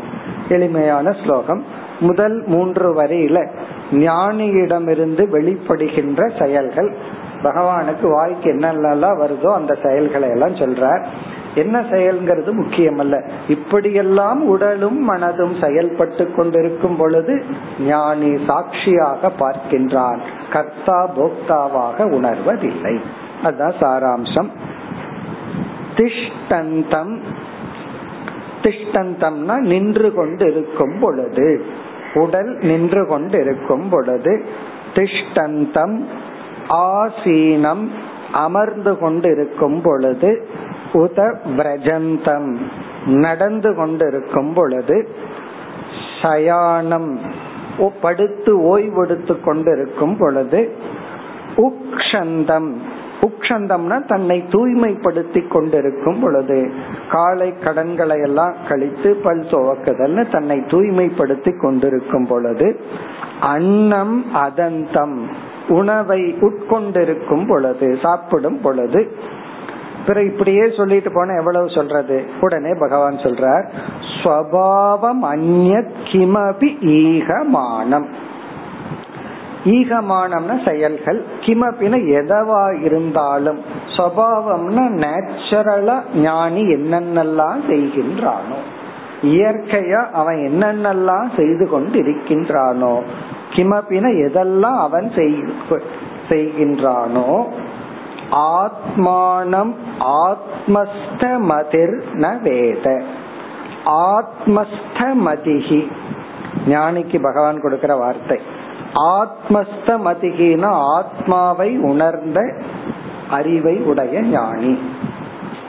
எளிமையான ஸ்லோகம். முதல் மூன்று வரையில ஞானியிடமிருந்து வெளிப்படுகின்ற செயல்கள். பகவானுக்கு வாய்க்கு என்னென்னலாம் வருதோ அந்த செயல்களை எல்லாம் சொல்றார். என்ன செயல்ங்கிறது முக்கியமல்ல. இப்படியெல்லாம் உடலும் மனதும் செயல்பட்டு கொண்டிருக்கும் பொழுது ஞானி சாட்சியாக பார்க்கின்றான். கர்த்தா போக்தாவாக உணர்வதில்லை. அதுதான் சாராம்சம். திஷ்டந்தம். திஷ்டந்தம்னா நின்று கொண்டு இருக்கும் பொழுது. உடல் நின்று கொண்டிருக்கும் பொழுது திஷ்டந்தம் ஆசீனம் அமர்ந்து கொண்டிருக்கும் பொழுது உத விரஜந்தம் நடந்து கொண்டிருக்கும் பொழுது சயானம் படுத்து ஓய்வெடுத்து கொண்டிருக்கும் பொழுது உக்ஷந்தம் உக்ஷந்தம்னா தன்னை தூய்மைப்படுத்தி கொண்டிருக்கும் பொழுது காலை கடன்களை எல்லாம் கழித்து பல் துவக்குதல்னு தன்னை தூய்மைப்படுத்தி கொண்டிருக்கும் பொழுது அன்னம் அதந்தம் உணவை உட்கொண்டிருக்கும் பொழுது சாப்பிடும் பொழுது. பிறகு இப்படியே சொல்லிட்டு போன எவ்வளவு சொல்றது? உடனே பகவான் சொல்றார் ஸ்வபாவம் அந்நிய கிமபி ஈகமானம். ஈகமானம்னா செயல்கள். கிமப்பின எதவா இருந்தாலும் சபாவம்னா நேச்சுரலா ஞானி என்னென்னலாம் செய்கின்றானோ. இயற்கையா அவன் என்னென்னலாம் செய்து கொண்டு இருக்கின்றானோ கிமப்பின எதெல்லாம் அவன் செய்கின்றானோ ஆத்மானம் ஆத்மஸ்த மதிர் ந வேத. ஆத்மஸ்த மதிகி ஞானிக்கு பகவான் கொடுக்கிற வார்த்தை. ஆத்மஸ்த மதிகினா ஆத்மாவை உணர்ந்த அறிவை உடைய ஞானி.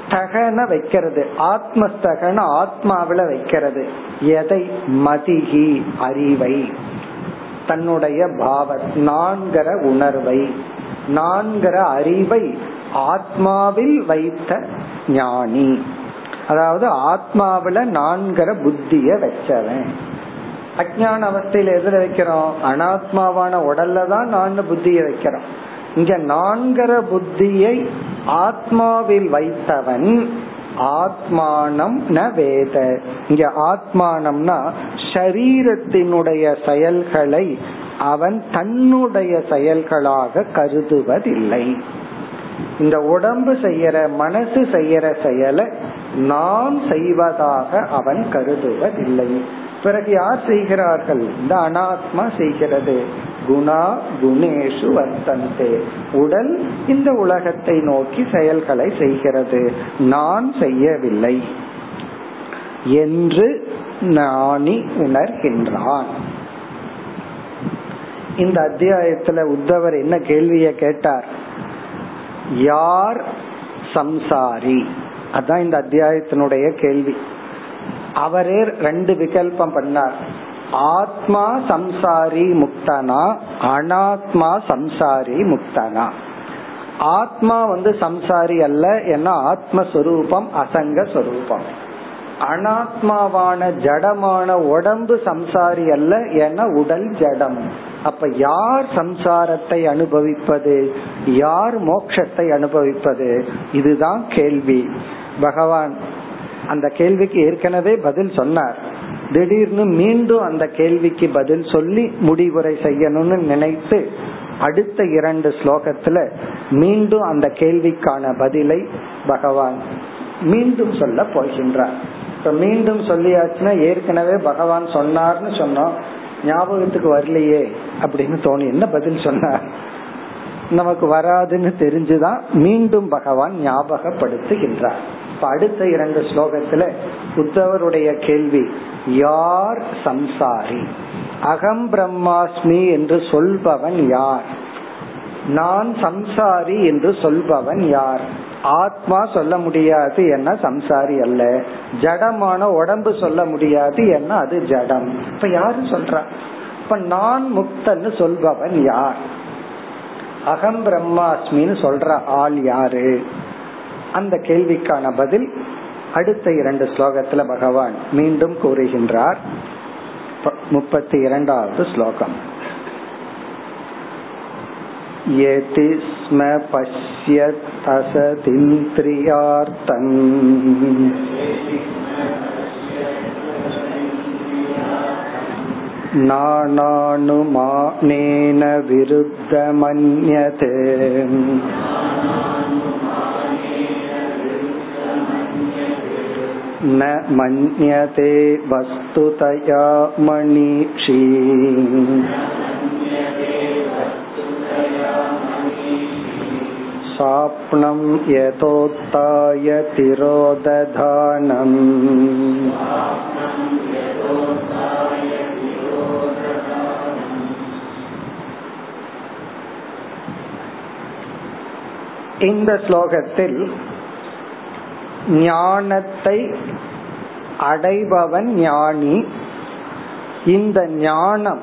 தகன வைக்கிறது. ஆத்மஸ்தகன ஆத்மாவில வைக்கிறது. எதை? மதிகி அறிவை. தன்னுடைய பாவ நான்கிற உணர்வை நான்கிற அறிவை ஆத்மாவில் வைத்த ஞானி. அதாவது ஆத்மாவில நான்கிற புத்திய வச்சவன். அஜான அவஸ்தையில எதுல வைக்கிறோம்? அனாத்மாவான உடல்ல தான் நான் புத்திய வைக்கிறோம். இங்க நான்கிற புத்தியை ஆத்மாவில் வைத்தவன் ஆத்மானம் ந வேத. இங்க ஆத்மானம்னா ஷரீரத்தினுடைய செயல்களை அவன் தன்னுடைய செயல்களாக கருதுவதில்லை. இந்த உடம்பு செய்யற மனசு செய்யற செயலை நான் செய்வதாக அவன் கருதுவதில்லை. பிறகு யார் செய்கிறார்கள்? இந்த அனாத்மா செய்கிறது. குணா குணேஷு வர்த்தந்தே. உடல் இந்த உலகத்தை நோக்கி செயல்களை செய்கிறது. நான் செய்யவில்லை. என்று நாணி உணர்கின்றான். இந்த அத்தியாயத்துல உத்தவர் என்ன கேள்விய கேட்டார்? யார் சம்சாரி? அதான் இந்த அத்தியாயத்தினுடைய கேள்வி. அவரே ரெண்டு விகல்பம் பண்ணார். ஆத்மா சம்சாரி முக்தனா அனாத்மா சம்சாரி முக்தனா. ஆத்மா வந்து சம்சாரி அல்ல ஏன்னா ஆத்மஸ்வரூபம் அசங்க சொரூபம் அனாத்மாவான ஜடமான உடம்பு சம்சாரி அல்ல என உடல் ஜடம். அப்ப யார் சம்சாரத்தை அனுபவிப்பது? யார் மோட்சத்தை அனுபவிப்பது? இதுதான் கேள்வி. பகவான் அந்த கேள்விக்கு ஏற்கனவே பதில் சொன்னார். திடீர்னு மீண்டும் அந்த கேள்விக்கு பதில் சொல்லி முடிவுரை செய்யணும்னு நினைத்து அடுத்த இரண்டு ஸ்லோகத்துல மீண்டும் அந்த கேள்விக்கான பதிலை பகவான் மீண்டும் சொல்ல போகின்றார். இப்ப மீண்டும் சொல்லியாச்சுன்னா ஏற்கனவே பகவான் சொன்னார்னு சொன்னோம். ஞாபகத்துக்கு வரலையே அப்படின்னு தோணி என்ன பதில் சொன்னார்? நமக்கு வராதுன்னு தெரிஞ்சுதான் மீண்டும் பகவான் ஞாபகப்படுத்துகின்றார். இப்ப அடுத்த இரண்டு ஸ்லோகத்துல உத்தவருடைய கேள்வி யார் சம்சாரி? அகம் பிரம்மாஸ்மி என்று சொல்பவன் யார்? நான் சம்சாரி என்று சொல்பவன் யார்? ஆத்மா சொல்ல முடியாது என்ன சம்சாரி அல்ல. ஜடமான உடம்பு சொல்ல முடியாது என்ன? அது ஜடம். இப்ப யாரு சொல்ற? இப்ப நான் முக்தன்னு சொல்பவன் யார்? அகம் பிரம்மாஸ்மின்னு சொல்ற ஆள் யாரு? அந்த கேள்விக்கான பதில் அடுத்த இரண்டு ஸ்லோகத்துல பகவான் மீண்டும் கூறுகின்றார் முப்பத்தி இரண்டாவது ஸ்லோகம் यति स्म पश्यत्तसदिन्द्रियार्तम् नानानुमानेन विरुद्धमन्यते न मन्यते वस्तुतया मणिषी साप्नं यतोत्थाय तिरोदधानम् இந்த ஸ்லோகத்தில் ஞானத்தை அடைபவன் ஞானி. இந்த ஞானம்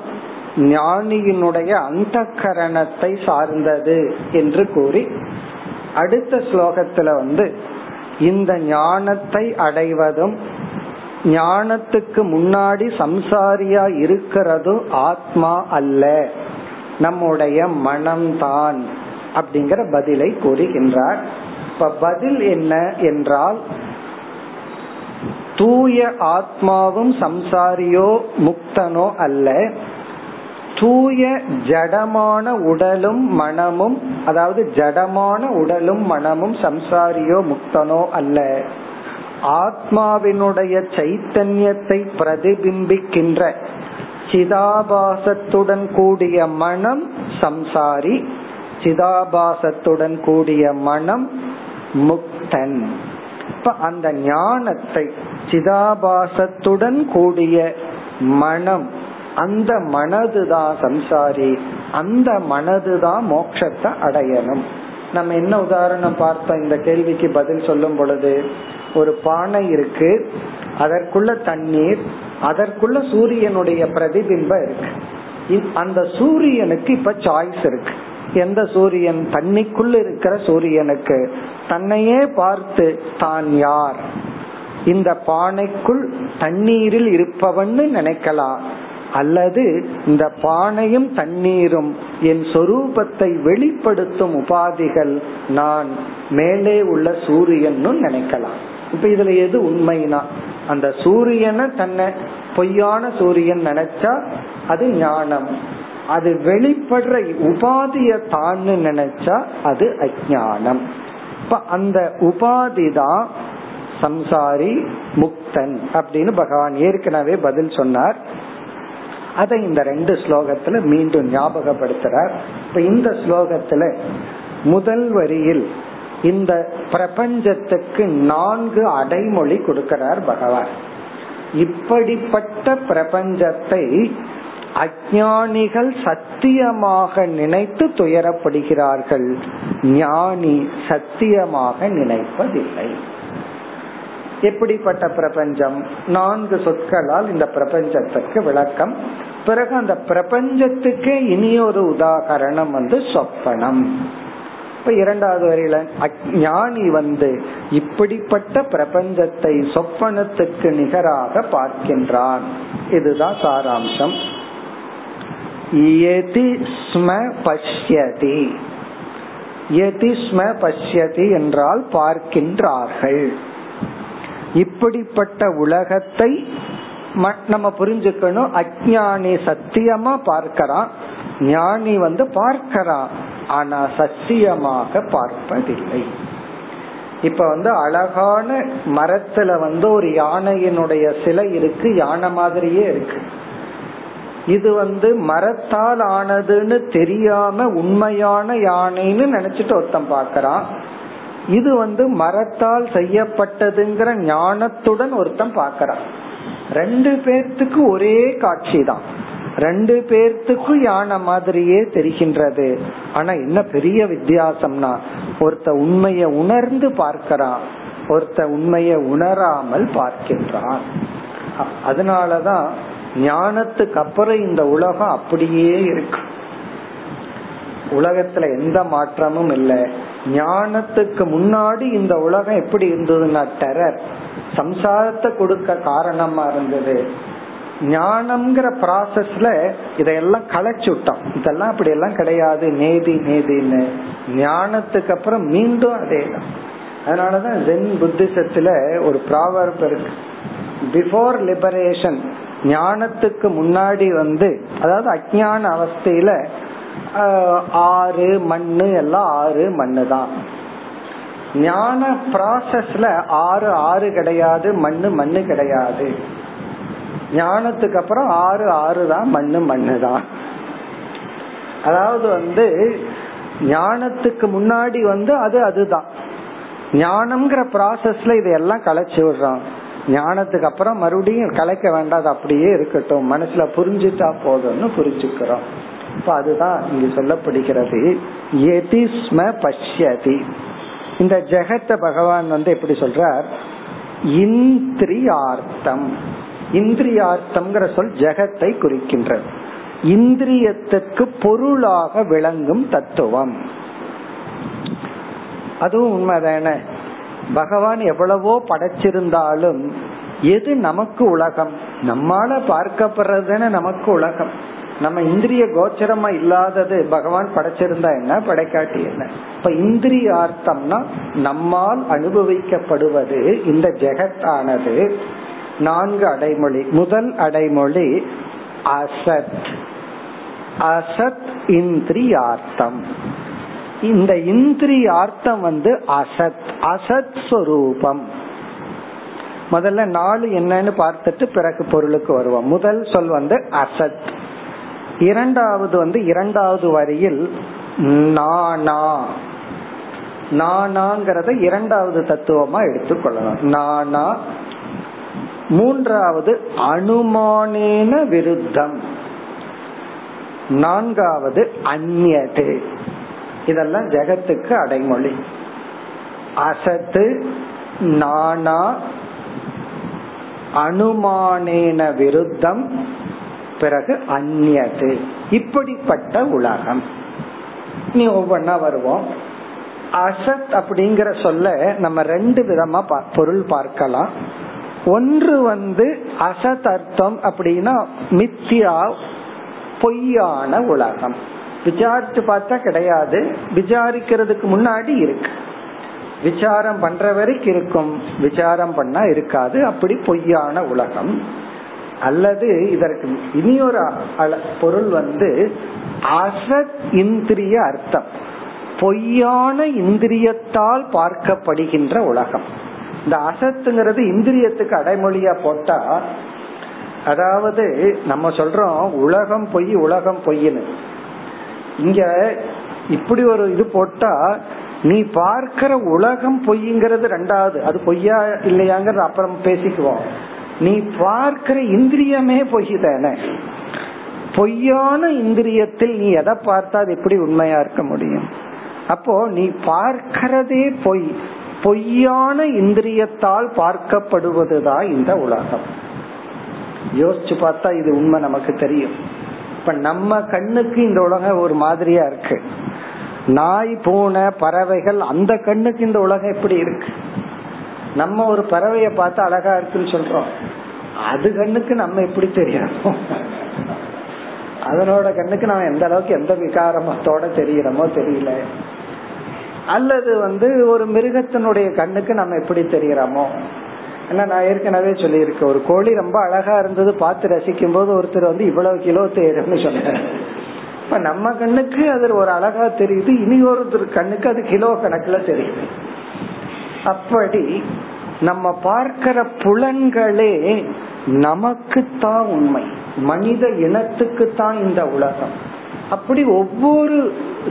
ஞானியினுடைய அந்த கரணத்தை சார்ந்தது என்று கூறி அடுத்த ஸ்லோகத்துல வந்து இந்த ஞானத்தை அடைவதும் ஞானத்துக்கு முன்னாடி சம்சாரியா இருக்கிறதும் ஆத்மா அல்ல. நம்முடைய மனம்தான் அப்படிங்கிற பதிலை கூறுகின்றார். இப்ப பதில் என்ன என்றால் தூய ஆத்மாவும் சம்சாரியோ முக்தனோ அல்ல தூய ஜடமான உடலும் மனமும் அதாவது ஜடமான உடலும் மனமும் சம்சாரியோ முக்தனோ அல்ல. ஆத்மாவினுடைய சைத்தன்யத்தை பிரதிபிம்பிக்கின்ற சிதாபாசத்துடன் கூடிய மனம் சம்சாரி சிதாபாசத்துடன் கூடிய மனம் முக்தன். இப்ப அந்த ஞானத்தை சிதாபாசத்துடன் கூடிய மனம் அந்த மனதுதான் சம்சாரி அந்த மனதுதான் மோட்சத்தை அடையணும். நம்ம என்ன உதாரணம் பார்த்தோம்? இந்த கேள்விக்கு பதில் சொல்லும் பொழுது ஒரு பானை இருக்கு அதற்குள்ள தண்ணீர் அதற்குள்ள சூரியனுடைய பிரதிபிம்பம் இருக்கு. அந்த சூரியனுக்கு இப்ப சாய்ஸ் இருக்கு. எந்த சூரியன் தண்ணிக்குள்ள இருக்கிற சூரியனுக்கு தன்னையே பார்த்து தான் யார்? இந்த பானைக்குள் தண்ணீரில் இருப்பவன்னு நினைக்கலாம். அல்லது இந்த பானையும் தண்ணீரும் என் சொரூபத்தை வெளிப்படுத்தும் உபாதிகள் நான் மேலே உள்ள சூரியன்னு நினைக்கலாம். இப்ப இதுல எது உண்மைனா அந்த சூரியனை தன்னை பொய்யான சூரியன் நினைச்சா அது ஞானம். அது வெளிப்படுற உபாதிய தான்னு நினைச்சா அது அஜானம் இப்ப அந்த உபாதி தான் சம்சாரி முக்தன் அப்படின்னு பகவான் ஏற்கனவே பதில் சொன்னார். அதை இந்த ரெண்டு ஸ்லோகத்துல மீண்டும் ஞாபகப்படுத்துறார். இப்ப இந்த ஸ்லோகத்துல முதல் வரியில் இந்த பிரபஞ்சத்துக்கு நான்கு அடைமொழி கொடுக்கிறார் பகவான். இப்படிப்பட்ட பிரபஞ்சத்தை அஜானிகள் சத்தியமாக நினைத்து துயரப்படுகிறார்கள். ஞானி சத்தியமாக நினைப்பதில்லை. எப்படிப்பட்ட பிரபஞ்சம்? நான்கு சொற்களால் இந்த பிரபஞ்சத்துக்கு விளக்கம். பிறகு அந்த பிரபஞ்சத்துக்கே இனி ஒரு உதாகரணம் வந்து சொப்பனம். இப்ப இரண்டாவது வரையில ஞானி வந்து இப்படிப்பட்ட பிரபஞ்சத்தை சொப்பனத்துக்கு நிகராக பார்க்கின்றான். இதுதான் சாராம்சம். பஷ்யதி. யதி ஸ்ம பஷ்யதி என்றால் பார்க்கின்றார்கள். இப்படிப்பட்ட உலகத்தை நம்ம புரிஞ்சுக்கணும். அஜானி சத்தியமா பார்க்கிறான். ஞானி வந்து பார்க்கிறான். ஆனா சத்தியமாக பார்ப்பதில்லை. இப்ப வந்து அழகான மரத்துல வந்து ஒரு யானையினுடைய சிலை இருக்கு. யானை மாதிரியே இருக்கு. இது வந்து மரத்தால் ஆனதுன்னு தெரியாம உண்மையான யானைன்னு நினைச்சிட்டு ஒருத்தன் பாக்கிறான் இது வந்து மரத்தால் செய்யப்பட்டதுங்கிற ஞானத்துடன் ஒருத்தன் பாக்கிறான் ரெண்டு பேர்த்துக்கு ஒரே காட்சி தான் ரெண்டு பேர்த்துக்கும் யானை மாதிரியே தெரிகின்றது. ஆனா என்ன பெரிய வித்தியாசம்னா ஒருத்த உண்மைய உணர்ந்து பார்க்கிறான் ஒருத்த உண்மைய உணராமல் பார்க்கின்றான். அதனாலதான் ஞானத்துக்கு அப்புறம் இந்த உலகம் அப்படியே இருக்கு. உலகத்துல எந்த மாற்றமும் இல்லை. ஞானத்துக்கு முன்னாடி இந்த உலகம் எப்படி இருந்ததுன்னா டெரர். சம்சாரத்தை கொடுக்க காரணமா இருந்தது. ஞானம்ங்கிற ப்ராசஸ்ல இதையெல்லாம் களைச்சு விட்டோம். இதெல்லாம் அப்படி எல்லாம் கிடையாது. நேதி நேதின்னு. ஞானத்துக்கு அப்புறம் மீண்டும் அதே தான். அதனாலதான் ஜென் புத்திசத்துல ஒரு ப்ராவர்ப் இருக்கு. பிஃபோர் லிபரேஷன் ஞானத்துக்கு முன்னாடி வந்து அதாவது அஜான அவஸ்தையில ஆறு மண்ணு எல்லாம் ஆறு மண்ணு தான் ஞான ப்ராசஸ்ல ஆறு ஆறு கிடையாது மண்ணு மண்ணு கிடையாது. ஞானத்துக்கு அப்புறம் ஆறு ஆறு தான் மண்ணு மண்ணு தான் அதாவது வந்து ஞானத்துக்கு முன்னாடி வந்து அது அதுதான். ஞானம்ங்கிற ப்ராசஸ்ல இதையெல்லாம் கலைச்சு விடுறான். ஞானத்துக்கு அப்புறம் மறுபடியும் கலைக்க வேண்டாம் அப்படியே இருக்கட்டும். மனசுல புரிஞ்சுட்டா போதும்னு புரிஞ்சுக்கிறோம். இப்ப அதுதான் இங்கு சொல்லப்படுகிறது. எதிஸ்ம பஷ்யதி. இந்த ஜெகத்த பகவான் வந்து எப்படி சொல்றார்? இந்திரியார்த்தம். இந்திரியார்த்தம்ங்கிற சொல் ஜெகத்தை குறிக்கின்றது. இந்திரியத்துக்கு பொருளாக விளங்கும் தத்துவம். அதுவும் உண்மைதானே? பகவான் எவ்வளவோ படைச்சிருந்தாலும் எது நமக்கு உலகம்? நம்மால பார்க்கப்படுறதுன்னு நமக்கு உலகம். நம்ம இந்திரிய கோச்சரமா இல்லாதது பகவான் படைச்சிருந்தா என்ன? படைக்காட்டி என்ன? இப்ப இந்திரியார்த்தம்னா நம்மால் அனுபவிக்கப்படுவது இந்த ஜெகத்தானது. நான்கு அடைமொழி. முதல் அடைமொழி அசத். அசத் இந்திரியார்த்தம். இந்த இந்திரியார்த்தம் வந்து அசத் அசத் ஸ்வரூபம் முதல்ல நாலு என்னன்னு பார்த்துட்டு பிறகு பொருளுக்கு வருவோம். முதல் சொல் வந்து அசத். இரண்டாவது வந்து இரண்டாவது வரியில் நானா. நானாங்கிறத இரண்டாவது தத்துவமா எடுத்துக்கொள்ளலாம் நானா. மூன்றாவது அனுமானேன விருத்தம். நான்காவது அந்நது. இதெல்லாம் ஜெகத்துக்கு அடைமொழி. அசத்து நானா அனுமானேன விருத்தம் பிறகு அந்நது இப்படிப்பட்ட உலகம். நீ ஒவ்வொன்னா வருவோம். அசத் அப்படிங்கிற சொல்ல நம்ம ரெண்டு விதமா பொருள் பார்க்கலாம். ஒன்று வந்து அசத் அர்த்தம் அப்படின்னா மித்தியா பொய்யான உலகம். விசாரிச்சு பார்த்தா கிடையாது. விசாரிக்கிறதுக்கு முன்னாடி இருக்கு. விசாரம் பண்ற வரைக்கும் இருக்கும். விசாரம் பண்ணா இருக்காது. அப்படி பொய்யான உலகம். அல்லது இதற்கு இனி ஒரு பொருள் வந்து அசத் இந்திரிய அர்த்தம். பொய்யான இந்திரியத்தால் பார்க்கப்படுகின்ற உலகம். இந்த அசத்துங்கிறது இந்திரியத்துக்கு அடைமொழியா போட்டா அதாவது நம்ம சொல்றோம் உலகம் பொய் உலகம் பொய்னு இங்க இப்படி ஒரு இது போட்டா நீ பார்க்கிற உலகம் பொய்ங்கிறது ரெண்டாவது. அது பொய்யா இல்லையாங்கிறது அப்புறம் பேசிக்குவோம். நீ பார்க்கிற இந்திரியமே பொய் தானே. பொய்யான இந்திரியத்தில் நீ எதை பார்த்தா அது எப்படி உண்மையா இருக்க முடியும்? அப்போ நீ பார்க்கிறதே பொய். பொய்யான இந்திரியத்தால் பார்க்கப்படுவதுதான் இந்த உலகம். யோசிச்சு பார்த்தா இது உண்மை நமக்கு தெரியும். இப்ப நம்ம கண்ணுக்கு இந்த உலகம் ஒரு மாதிரியா இருக்கு. நாய் பூனை பறவைகள் அந்த கண்ணுக்கு இந்த உலகம் எப்படி இருக்கு. நம்ம ஒரு பறவைய பார்த்து அழகா இருக்குன்னு சொல்றோம். அது கண்ணுக்கு நம்ம எப்படி தெரியும்? அதனோட கண்ணுக்கு நம்ம எந்த அளவுக்கு எந்த விகாரமத்தோட தெரியறோமோ தெரியல. அல்லது வந்து ஒரு மிருகத்தினுடைய கண்ணுக்கு நம்ம எப்படி தெரியறோமோ ஏன்னா நான் ஏற்கனவே சொல்லியிருக்கேன் ஒரு கோழி ரொம்ப அழகா இருந்தது பார்த்து ரசிக்கும் போது ஒருத்தர் வந்து இவ்வளவு கிலோ தேரும்னு சொன்னார். இப்ப நம்ம கண்ணுக்கு அது ஒரு அழகா தெரியுது இனி ஒருத்தர் கண்ணுக்கு அது கிலோ கணக்குல தெரியுது. அப்படி நம்ம பார்க்கிற புலன்களே நமக்குத்தான் உண்மை. மனித இனத்துக்கு தான் இந்த உலகம். அப்படி ஒவ்வொரு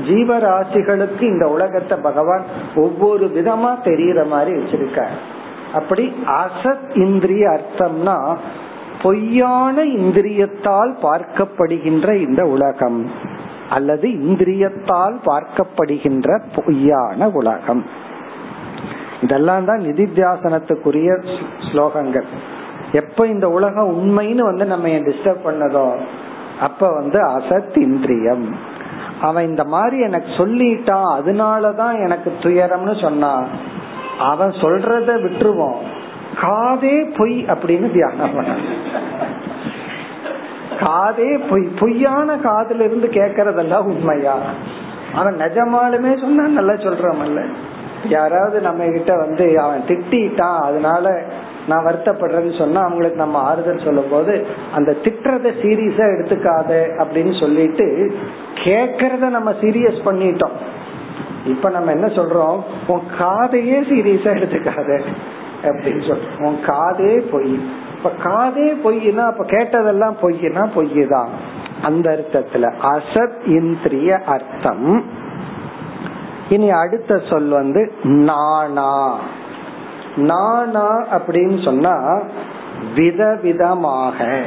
ஜீவராசிகளுக்கு இந்த உலகத்தை பகவான் ஒவ்வொரு விதமா தெரியற மாதிரி வச்சிருக்காரு. அப்படி அசத் இந்திரிய அர்த்தம்னா பொய்யான இந்திரியத்தால் பார்க்கப்படுகின்ற இந்த உலகம் அல்லது இந்திரியத்தால் பார்க்கப்படுகின்ற பொய்யான உலகம். இதெல்லாம் தான் நிதித்தியாசனத்துக்குரிய ஸ்லோகங்கள். எப்ப இந்த உலகம் உண்மைன்னு வந்து நம்ம டிஸ்டர்ப் பண்ணதோ அப்ப வந்து அசத் இந்திரியம். அவன் இந்த மாதிரி எனக்கு சொல்லிட்டான் அதனாலதான் எனக்கு துயரம்னு சொன்னா அவன் சொல்றத விட்டுருவோம். காதே பொய் அப்படின்னு தியானம் பண்ண காதே பொய் பொய்யான காதுல இருந்து கேக்குறதெல்லாம் உண்மையா? அவன் நிஜமாலுமே சொன்னா நல்லா சொல்றமல்ல. யாராவது நம்ம கிட்ட வந்து அவன் திட்டான் அதனால நான் வருத்தப்படுறேன்னு சொன்னா அவங்களுக்கு நம்ம ஆறுதல் சொல்லும் போது அந்த திட்டுறத சீரியஸா எடுத்துக்காத அப்படின்னு சொல்லிட்டு கேக்கிறத நம்ம சீரியஸ் பண்ணிட்டோம். இப்ப நம்ம என்ன சொல்றோம்? உன் காதையே சீரியஸா எடுத்துக்காத. அப்படின்னு சொல்றோம். உன் காதே பொய். இப்ப காதே பொய்னா அப்ப கேட்டதெல்லாம் பொய்னா பொய்யுதான். அந்த அர்த்தத்துல அசத் இந்திரிய அர்த்தம். இனி அடுத்த சொல் வந்து நானா நானா அப்படின்னு சொன்னா விதவிதமாக.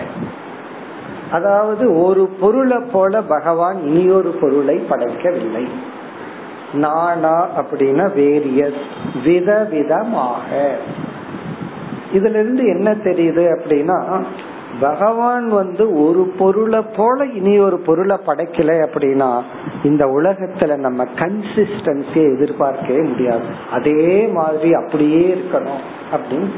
அதாவது ஒரு பொருளை போல பகவான் இனியொரு ஒரு பொருளை படைக்கவில்லை. நானா அப்படின்னா வேரியஸ் விதவிதமாக. இதுல இருந்து என்ன தெரியுது அப்படின்னா பகவான் வந்து ஒரு பொருளை போல இனி ஒரு பொருளை படைக்கல அப்படின்னா இந்த உலகத்துல நம்ம கன்சிஸ்டன்சியை எதிர்பார்க்கவே முடியாது. அதே மாதிரி அப்படியே இருக்கணும் அப்படின்னு.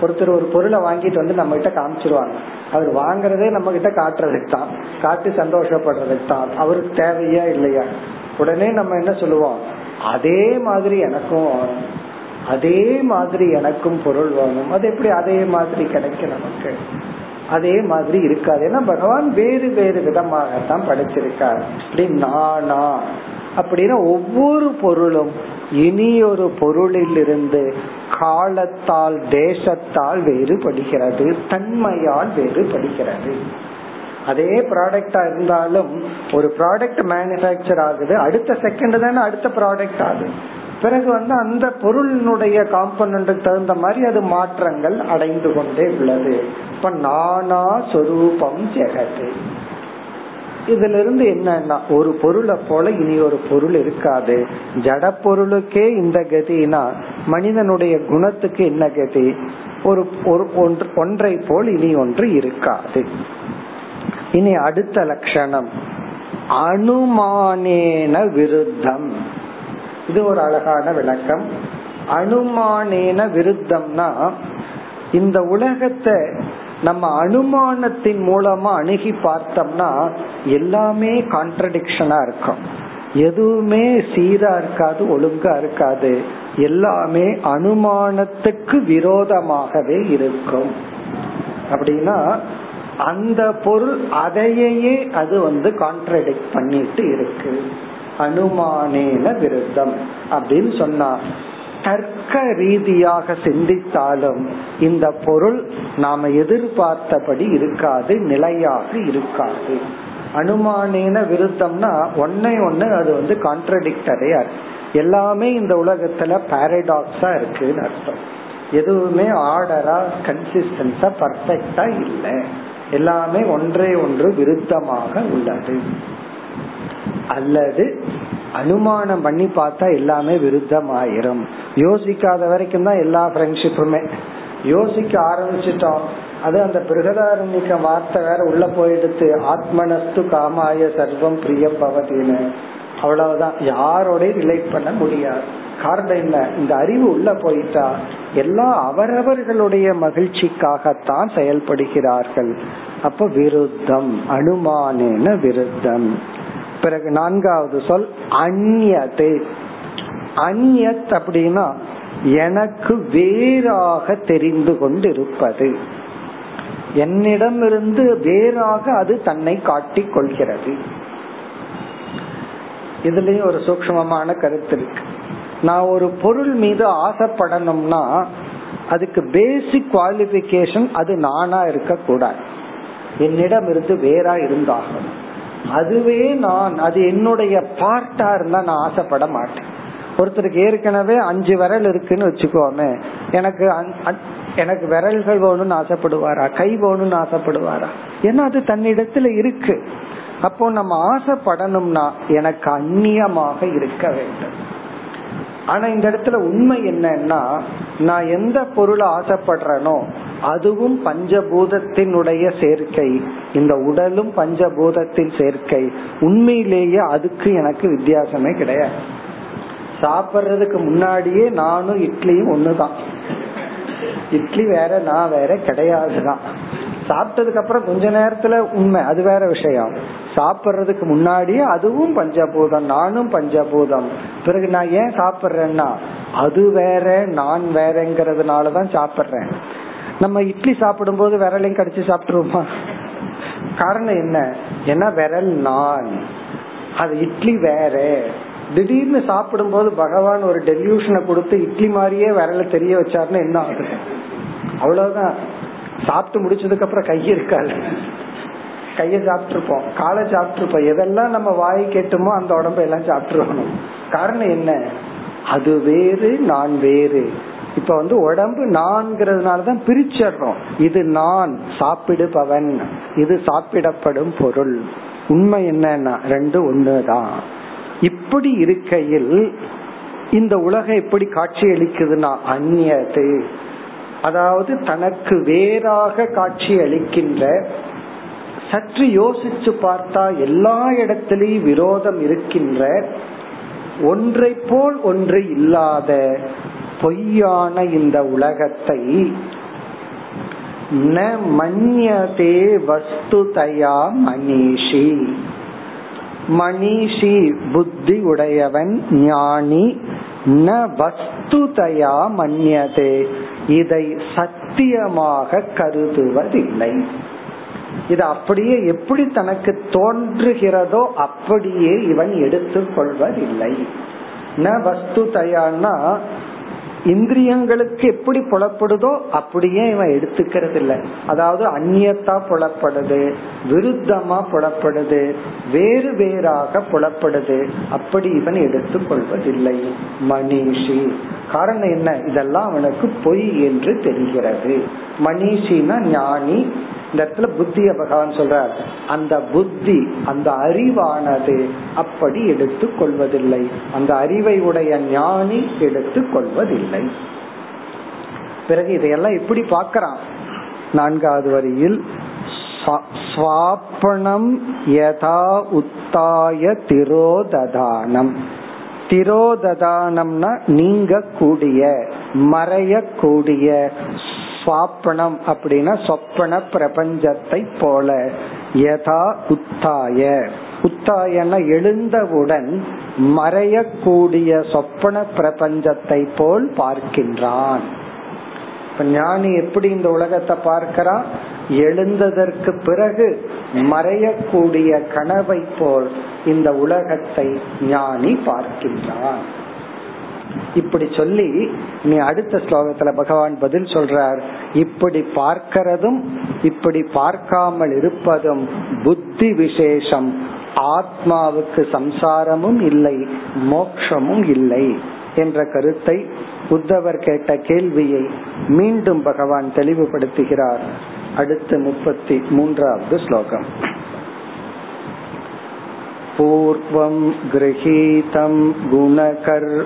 ஒருத்தர் ஒரு பொருளை வாங்கிட்டு வந்து நம்ம கிட்ட காமிச்சிருவாங்க. அவர் வாங்குறதே நம்ம கிட்ட காட்டுறதுக்கு தான். காட்டி சந்தோஷப்படுறதுக்கு தான். அவருக்கு தேவையா இல்லையா? உடனே நம்ம என்ன சொல்லுவோம்? அதே மாதிரி எனக்கும் அதே மாதிரி எனக்கும் பொருள் வேணும் அது எப்படி அதே மாதிரி கிடைக்கும் நமக்கு? அதே மாதிரி இருக்காது. ஏன்னா பகவான் வேறு வேறு விதமாகத்தான் படைச்சிருக்கார். அப்படி நானா அப்படின்னா ஒவ்வொரு பொருளும் இனி ஒரு பொருளிலிருந்து காலத்தால் தேசத்தால் வேறுபடுகிறது தன்மையால் வேறுபடுகிறது. அதே ப்ராடக்டா இருந்தாலும் ஒரு ப்ராடக்ட் மேனுபேக்சர் ஆகுது அடுத்த செகண்ட் தானே அடுத்த ப்ராடக்ட் ஆகுது. பிறகு வந்து அந்த பொருளினுடைய காம்பனண்ட்டுக்கு தகுந்த மாதிரி அது மாற்றங்கள் அடைந்து கொண்டே உள்ளது. இப்ப நானா சொரூபம் ஜெகது. இதுல இருந்து என்னன்னா ஒரு பொருளை போல இனி ஒரு பொருள் இருக்காது. ஜட பொருளுக்கே இந்த கதினா மனிதனுடைய குணத்துக்கு என்ன கதி? ஒரு ஒன்று ஒன்றை போல் இனி ஒன்று இருக்காது. இனி அடுத்த லட்சணம். அனுமானேன விருத்தம். இது ஒரு அழகான விளக்கம். அனுமானேன விருத்தம்னா இந்த உலகத்தை நம்ம அனுமானத்தின் மூலமா அணுகி பார்த்தோம்னா எல்லாமே கான்ட்ரடிக்ஷனா இருக்கும். எதுவுமே சீரா இருக்காது ஒழுங்கா இருக்காது. எல்லாமே அனுமானத்துக்கு விரோதமாகவே இருக்கும். அப்படின்னா அந்த பொருள் அதையே அது வந்து கான்ட்ரடிக்ட் பண்ணிட்டு இருக்கு. அனுமானேன விருத்தம். அப்படின்னு சொன்னா தர்க்க ரீதியாக சிந்தித்தாலும் இந்த பொருள் நாம எதிர்பார்த்தபடி இருக்காது நிலையாக இருக்காது. அனுமானேன விருத்தம்னா ஒன்னை ஒன்னு அது வந்து கான்ட்ரடிக்டரையா எல்லாமே இந்த உலகத்துல பாரடாக்ஸா இருக்குன்னு அர்த்தம். எதுவுமே ஆர்டரா கன்சிஸ்டன்ஸா பர்ஃபெக்டா இல்லை. எல்லாமே ஒன்றே ஒன்று விருத்தமாக உள்ளது. அல்லது அனுமானம் பண்ணி பார்த்தா எல்லாமே விருத்தமாயிரும். யோசிக்காத வரைக்கும் தான் எல்லா ஃப்ரெண்ட்ஷிப்புமே யோசிக்க ஆரம்பிச்சிட்டோம். அது அந்த பிரகதாரண்யக்க வார்த்தை வேற உள்ள போயிடுத்து ஆத்மனஸ்து காமாய சர்வம் பிரிய பவதின்னு அவ்வளவுதான். யாரோடய ரிலேட் பண்ண முடியாது. காரணம் என்ன? இந்த அறிவு உள்ள போயிட்டா எல்லாம் அவரவர்களுடைய மகிழ்ச்சிக்காகத்தான் செயல்படுகிறார்கள். அப்ப விருத்தம் அனுமானேன விருத்தம். பிறகு நான்காவது சொல் அந்நது அந்யத் அப்படின்னா எனக்கு வேறாக தெரிந்து கொண்டு இருப்பது என்னிடமிருந்து வேறாக அது தன்னை காட்டிக் கொள்கிறது. இதுலயும் ஒரு சூக்மமான கருத்து இருக்கு. நான் ஒரு பொருள் மீது ஆசைப்படணும்னா அதுக்கு பேசிக் குவாலிபிகேஷன் அது நானா இருக்க கூடாது என்னிடம் இருந்து வேறா இருந்தாகணும். அதுவே நான் அது என்னுடைய பார்ட்டா இருந்தா நான் ஆசைப்பட மாட்டேன். ஒருத்தருக்கு ஏற்கனவே அஞ்சு விரல் இருக்குன்னு வச்சுக்கோமே எனக்கு எனக்கு விரல்கள் வேணும்னு ஆசைப்படுவாரா? கை வேணும்னு ஆசைப்படுவாரா? ஏன்னா அது தன்னிடத்துல இருக்கு. அப்போ நம்ம ஆசைப்படணும்னா எனக்கு அந்நியமாக இருக்க வேண்டும். ஆனா இந்த இடத்துல உண்மை என்னன்னா நான் எந்த பொருளை ஆசைப்படுறேனோ அதுவும் பஞ்சபூதத்தினுடைய சேர்க்கை. இந்த உடலும் பஞ்சபூதத்தின் சேர்க்கை. உண்மையிலேயே அதுக்கு எனக்கு வித்தியாசமே கிடையாது. சாப்பிட்றதுக்கு முன்னாடியே நானும் இட்லியும் ஒண்ணுதான். இட்லி வேற நான் வேற கிடையாதுதான். சாப்பிட்டதுக்கு அப்புறம் கொஞ்ச நேரத்துல உண்மை அது வேற விஷயம். சாப்பிட்றதுக்கு முன்னாடியே அதுவும் பஞ்சபூதம் நானும் பஞ்சபூதம். பிறகு நான் ஏன் சாப்பிட்றேன்னா அது வேற நான் வேறங்கிறதுனாலதான் சாப்பிட்றேன். நம்ம இட்லி சாப்பிடும் போது விரலையும் கடிச்சு சாப்பிட்டுருவோமா? காரணம் என்ன? ஏன்னா விரல் நான். அது இட்லி வேற. திடீர்னு சாப்பிடும் போது பகவான் ஒரு டெல்யூஷனை கொடுத்து இட்லி மாதிரியே விரல தெரிய வச்சாருன்னு என்ன ஆகுது? அவ்வளவுதான். சாப்பிட்டு முடிச்சதுக்கு அப்புறம் கை இருக்காது கைய சாப்பிட்டுருப்போம் காலை சாப்பிட்டுருப்போம். எதெல்லாம் நம்ம வாய் கேட்டுமோ அந்த உடம்ப எல்லாம் சாப்பிட்டுருக்கணும் காரணம் என்ன? அது வேறு நான் வேறு. இப்ப வந்து உடம்பு நான்கிறதுனாலதான் பிரிச்சிடுறோம். இது நான் சாப்பிடுபவன். இது சாப்பிடப்படும் பொருள். உண்மை என்னன்னா ரெண்டு ஒண்ணுதான். இப்படி இருக்கையில் இந்த உலகம் எப்படி காட்சி அளிக்குதுன்னா அந்நியது அதாவது தனக்கு வேறாக காட்சி அளிக்கின்ற சற்று யோசிச்சு பார்த்தா எல்லா இடத்திலையும் விரோதம் இருக்கின்ற ஒன்றை போல் ஒன்று இல்லாத பொய்யான இந்த உலகத்தை ந மன்யதே வஸ்துதயா மணிஷி. மணிஷி புத்தி உடையவன் ஞானி ந வஸ்துதயா மன்யதே. இதை சத்தியமாக கருதுவதில்லை. இது அப்படியே எப்படி தனக்கு தோன்றுகிறதோ அப்படியே இவன் எடுத்துக்கொள்வதில்லை. ந வஸ்து தயான்னா இந்திரியங்களுக்கு எப்படி புலப்படுதோ அப்படியே இவன் எடுத்துக்கிறது இல்லை அதாவது அந்நியத்தா புலப்படுது விருத்தமா புலப்படுது வேறு வேறாக புலப்படுது அப்படி இவன் எடுத்துக் கொள்வதில்லை மணிஷி. காரணம் என்ன? இதெல்லாம் அவனுக்கு பொய் என்று தெரிகிறது. மணிஷினா ஞானி இந்த இடத்துல புத்திய பகவான் சொல்றார். அந்த புத்தி அந்த அறிவானது அப்படி எடுத்துக் கொள்வதில்லை. அந்த அறிவை உடைய ஞானி எடுத்துக் கொள்வதில்லை. பிறகு இதையெல்லாம் எப்படி பார்க்கறான். நான்காவது வரியில் ஸ்வாப்பனம் யதா உத்தாய திரோததானம். திரோததானம்னா நீங்க கூடிய மறையக்கூடிய சுவாப்பனம் அப்படின்னா சொப்பன பிரபஞ்சத்தை போல. யதா உத்தாய. உத்தாயன எழுந்தவுடன் மறையக்கூடிய சொப்பன பிரபஞ்சத்தை போல் பார்க்கின்றான். ஞானி எப்படி இந்த உலகத்தை பார்க்கிறான் எழுந்ததற்கு பிறகு மறையக்கூடிய கனவை போல் இந்த உலகத்தை ஞானி பார்க்கின்றான். இப்படி சொல்லி நீ அடுத்த ஸ்லோகத்துல பகவான் பதில் சொல்றார். இப்படி பார்க்கிறதும் இப்படி பார்க்காமல் இருப்பதும் புத்தி விசேஷம். ஆத்மாவுக்கு சம்சாரமும் இல்லை மோக்ஷமும் இல்லை என்ற கருத்தை உத்தவர் கேட்ட கேள்வியை மீண்டும் பகவான் தெளிவுபடுத்துகிறார். அடுத்து முப்பத்தி மூன்றாவது ஸ்லோகம். पूर्वं गृहीतं गुणकर्मचित्रम्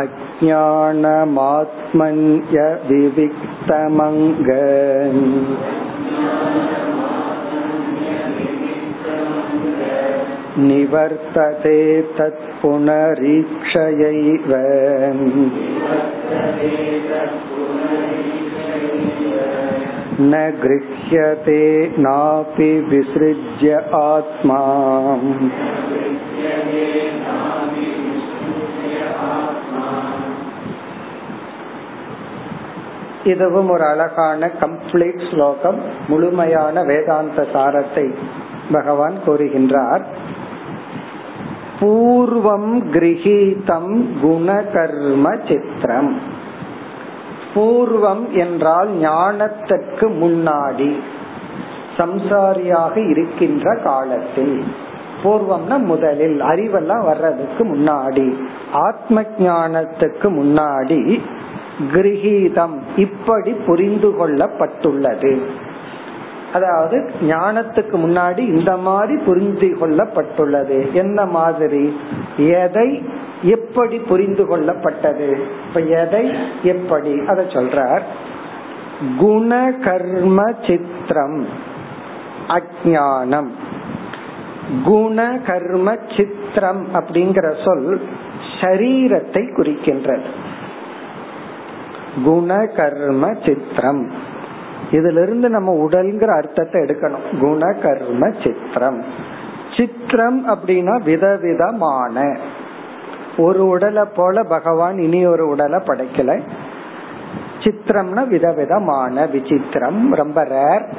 अज्ञानमात्मन्य विविक्तमङ्ग निवर्तते तत्पुनरीक्षयैव न गृह्यते नापि विसृज्य आत्मा இதுவும் ஒரு அழகான கம்ப்ளீட் ஸ்லோகம் முழுமையான வேதாந்த சாரத்தை பகவான் கூறுகின்றார் பூர்வம் கிரகீதம் குணகர்ம சித்திரம் பூர்வம் என்றால் ஞானத்திற்கு முன்னாடி சம்சாரியாக இருக்கின்ற காலத்தில். பூர்வம்னா முதலில் அறிவெல்லாம் வர்றதுக்கு முன்னாடி ஆத்ம ஞானத்துக்கு முன்னாடி கிரகீதம் இப்படி புரிந்து கொள்ளப்பட்டுள்ளது. அதாவது ஞானத்துக்கு முன்னாடி இந்த மாதிரி புரிந்து கொள்ளப்பட்டுள்ளது. என்ன மாதிரி? எதை எப்படி புரிந்து கொள்ளப்பட்டது? இப்ப எதை எப்படி? அத சொல்றார். குண கர்ம சித்திரம் அஜானம் குண கர்ம சித்திரம் அப்படிங்கிற சொல் சரீரத்தை குறிக்கின்றது. குண கர்ம சித்திரம். இதுல இருந்து நம்ம உடல்ங்கிற அர்த்தத்தை எடுக்கணும். குண கர்ம சித்திரம். சித்திரம் அப்படின்னா விதவிதமான ஒரு உடலை போல பகவான் இனி ஒரு உடலை படைக்கல. சித்திரம்னா விதவிதமான விசித்திரம் ரொம்ப ரேர்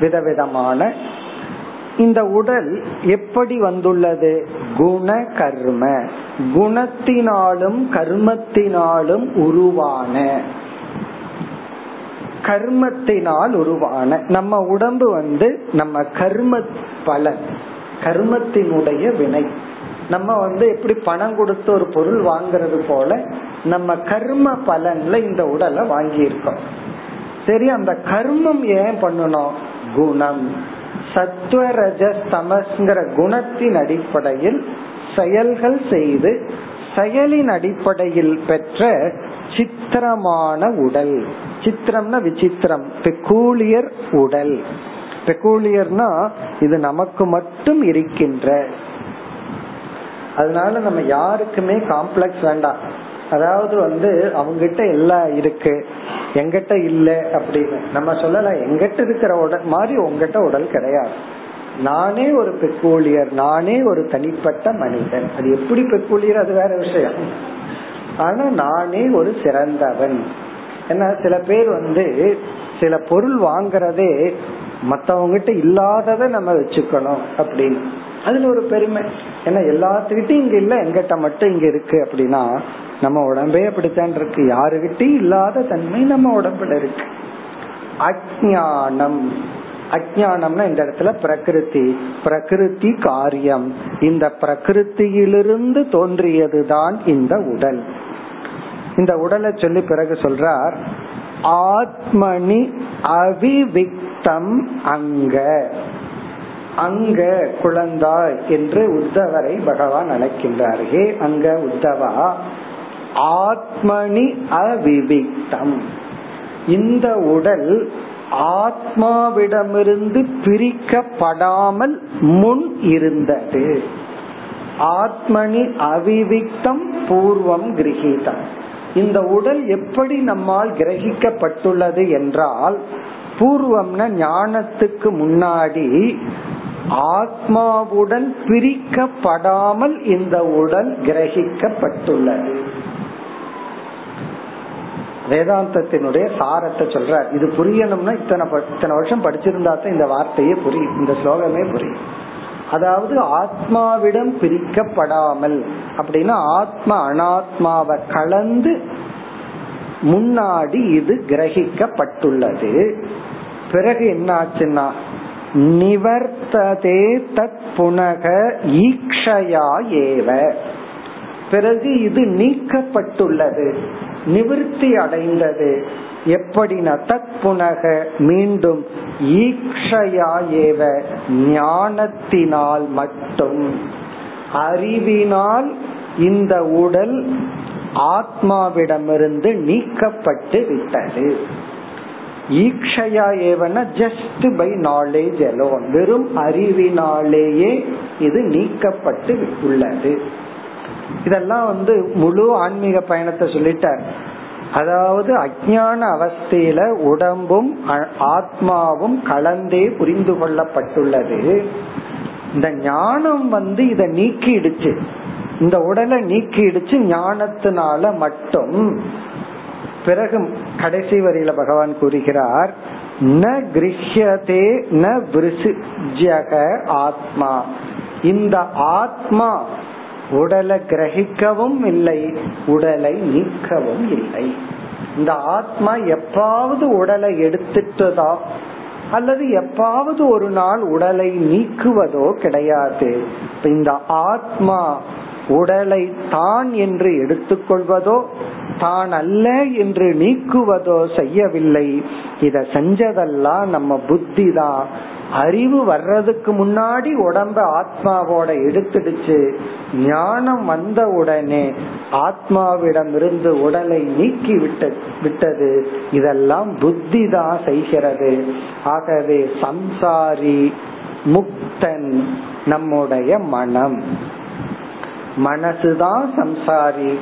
விதவிதமான. இந்த உடல் எப்படி வந்துள்ளது? குண கர்ம. குணத்தினாலும் கர்மத்தினாலும் உருவான. கர்மத்தினால் உருவான. நம்ம உடம்பு வந்து நம்ம கர்ம பலன் கர்மத்தினுடைய வினை. நம்ம வந்து எப்படி பணம் கொடுத்து ஒரு பொருள் வாங்குறது போல நம்ம கர்ம பலன்ல இந்த உடலை வாங்கி இருக்கோம் சரி அந்த கர்மம் ஏன் பண்ணணும்? குணம். சத்வரஜமஸ்ங்கிற குணத்தின் அடிப்படையில் செயல்கள் செய்து செயலின் அடிப்படையில் பெற்ற சித்திரமான உடல். சித்திரம்னா விசித்திரம். பெக்கூலியர் உடல். பெக்கூலியர்னா இது நமக்கு மட்டும் இருக்கின்ற அதனால நம்ம யாருக்குமே காம்ப்ளெக்ஸ் வேண்டாம். அதாவது வந்து அவங்கிட்ட எல்லாம் இருக்கு. எங்கிட்ட இல்ல அப்படின்னு. நம்ம சொல்லல எங்கிட்ட இருக்கிற உடல் மாதிரி உங்ககிட்ட உடல் கிடையாது. நானே ஒரு பெக்கூலியர் நானே ஒரு தனிப்பட்ட மனிதன். அது எப்படி பெக்கூலியர் அது வேற விஷயம். ஆனா நானே ஒரு சிறந்தவன். ஏன்னா சில பேர் வந்து சில பொருள் வாங்குறதே மத்தவங்கிட்ட இல்லாததை நம்ம வச்சுக்கணும் அப்படின்னு. அதுல ஒரு பெருமை. ஏன்னா எல்லாத்துக்கிட்டையும் இங்க இல்ல. எங்கிட்ட மட்டும் இங்க இருக்கு அப்படின்னா நம்ம உடம்பே அப்படித்தான் இருக்கு. யாருகிட்டையும் இல்லாத தன்மை நம்ம உடம்புல இருக்கு. அஜானம் அஜானம்னா இந்த இடத்துல பிரகிருதி. பிரகிருதி காரியம். இந்த பிரகிருத்தியிலிருந்து தோன்றியதுதான் இந்த உடல். இந்த உடலை சொல்லி பிறகு சொல்றார் ஆத்மனி அவிவிக்தம் அங்க. அங்க குழந்தாய் என்று உத்தவரை பகவான் அழைக்கின்றார். ஹே அங்க உத்தவா ஆத்மனி அவிவிக்தம். இந்த உடல் ஆத்மாவிடமிருந்து பிரிக்கப்படாமல் முன் இருந்தது. ஆத்மனி அவிவிக்தம் பூர்வம் கிரகிதம். இந்த உடல் எப்படி நம்மால் கிரகிக்கப்பட்டுள்ளது என்றால் பூர்வம்ன ஞானத்துக்கு முன்னாடி ஆத்மாவுடன் பிரிக்கப்படாமல் இந்த உடல் கிரகிக்கப்பட்டுள்ளது. வேதாந்தத்தினுடைய சாரத்தை சொல்ற இது புரியணும்னா இத்தனை இத்தனை வருஷம் படிச்சிருந்தா தான் இந்த வார்த்தையே புரியும். இந்த ஸ்லோகமே புரியும். அதாவது ஆத்மாவிடம் பிரிக்கப்படாமல் அப்படின்னா ஆத்மா அனாத்மாவை கலந்து முன்னாடி இது கிரகிக்கப்பட்டுள்ளது. பிறகு என்ன ஆச்சுன்னா நிவர்த்ததே தத் புனக ஈக்ஷயா ஏவ. பிறகு இது நீக்கப்பட்டுள்ளது நிவர்த்தி அடைந்தது. எப்படினா தத் புனக மீண்டும் ஈக்ஷயா ஏவ? ஞானத்தினால் மட்டும். அறிவினால் இந்த உடல் ஆத்மாவிடமிருந்து நீக்கப்பட்டு விட்டது. ஈக்ஷயா ஏவன ஜஸ்ட் பை நாலேஜ் அலோன் வெறும் அறிவினாலேயே இது நீக்கப்பட்டு உள்ளது. இதெல்லாம் வந்து முழு ஆன்மீக பயணத்தை சொல்லிட்டார். அதாவது அஜான அவஸ்தையில உடம்பும் ஆத்மாவும் கலந்தே புரிந்து கொள்ளப்பட்டுள்ளது. இந்த ஞானம் வந்து இத நீக்கிடுச்சு. இந்த உடலை நீக்கிடுச்சு ஞானத்தினால மட்டும் பிறகு கடைசி வரியில பகவான் கூறுகிறார் ந கிரஹ்யதே ந விருசிஜக ஆத்மா. இந்த ஆத்மா உடலை கிரகிக்கவும் இல்லை உடலை நீக்கவும் இல்லை. இந்த ஆத்மா எப்பாவது உடலை எடுத்துட்டதா அல்லது எப்பாவது ஒரு நாள் உடலை நீக்குவதோ கிடையாது. இந்த ஆத்மா உடலை தான் என்று எடுத்துக்கொள்வதோ தான் அல்ல என்று நீக்குவதோ செய்யவில்லை. இத செஞ்சதெல்லாம் நம்ம புத்தி தான். அறிவு வர்றதுக்கு முன்னாடி உடம்ப ஆத்மாவோட எடுத்துடுச்சு. ஞானம் வந்த உடனே ஆத்மாவிடம் இருந்து உடலை நீக்கி விட்ட விட்டது. இதெல்லாம் புத்தி தான் செய்கிறது. ஆகவே சம்சாரி முக்தன் நம்முடைய மனம். மனசுதான் சம்சாரி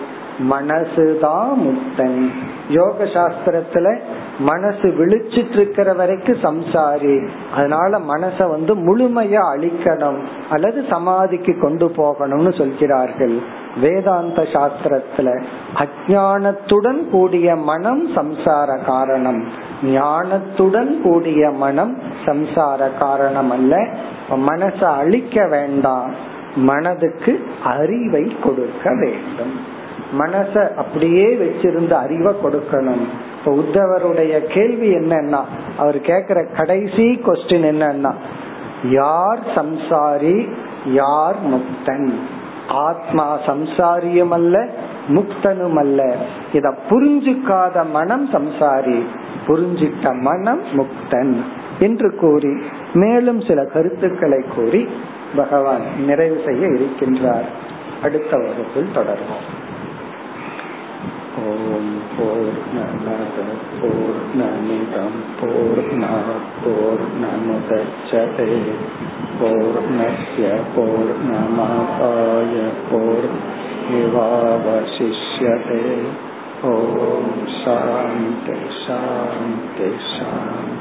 மனசுதான் முக்தன். யோக சாஸ்திரத்துல மனசு விழிச்சிட்டு இருக்கிற வரைக்கும் சம்சாரி. அதனால மனச வந்து முழுமையா அழிக்கணும் அல்லது சமாதிக்கு கொண்டு போகணும்னு சொல்கிறார்கள். வேதாந்த சாஸ்திரத்துல அஜானத்துடன் கூடிய மனம் சம்சார காரணம். ஞானத்துடன் கூடிய மனம் சம்சார காரணம் அல்ல. மனச அழிக்க வேண்டாம். மனதுக்கு அறிவை கொடுக்க வேண்டும். மனச அப்படியே வச்சிருந்த அறிவை கொடுக்கணும். இப்ப உத்தவருடைய கேள்வி என்னன்னா அவர் கேக்குற கடைசி கொஸ்டின் என்னன்னா யார் சம்சாரி யார் முக்தன்? ஆத்மா சம்சாரியும் அல்ல முக்தனும் அல்ல இத புரிஞ்சுக்காத மனம் சம்சாரி புரிஞ்சிட்ட மனம் முக்தன் என்று கூறி மேலும் சில கருத்துக்களை கூறி பகவான் நிறைவு செய்ய இருக்கின்றார். அடுத்த வகுப்பில் தொடர்வோம். ஓம் பூர்ணமத பூர்ணமிதம் பூர்ணா பூர்ணமுதச்சதே. பூர்ணய பூர்ணமாதாய பூர்ணமிவாவசிஷ்யதே ஓம் சாந்தி சாந்தி சாந்தி.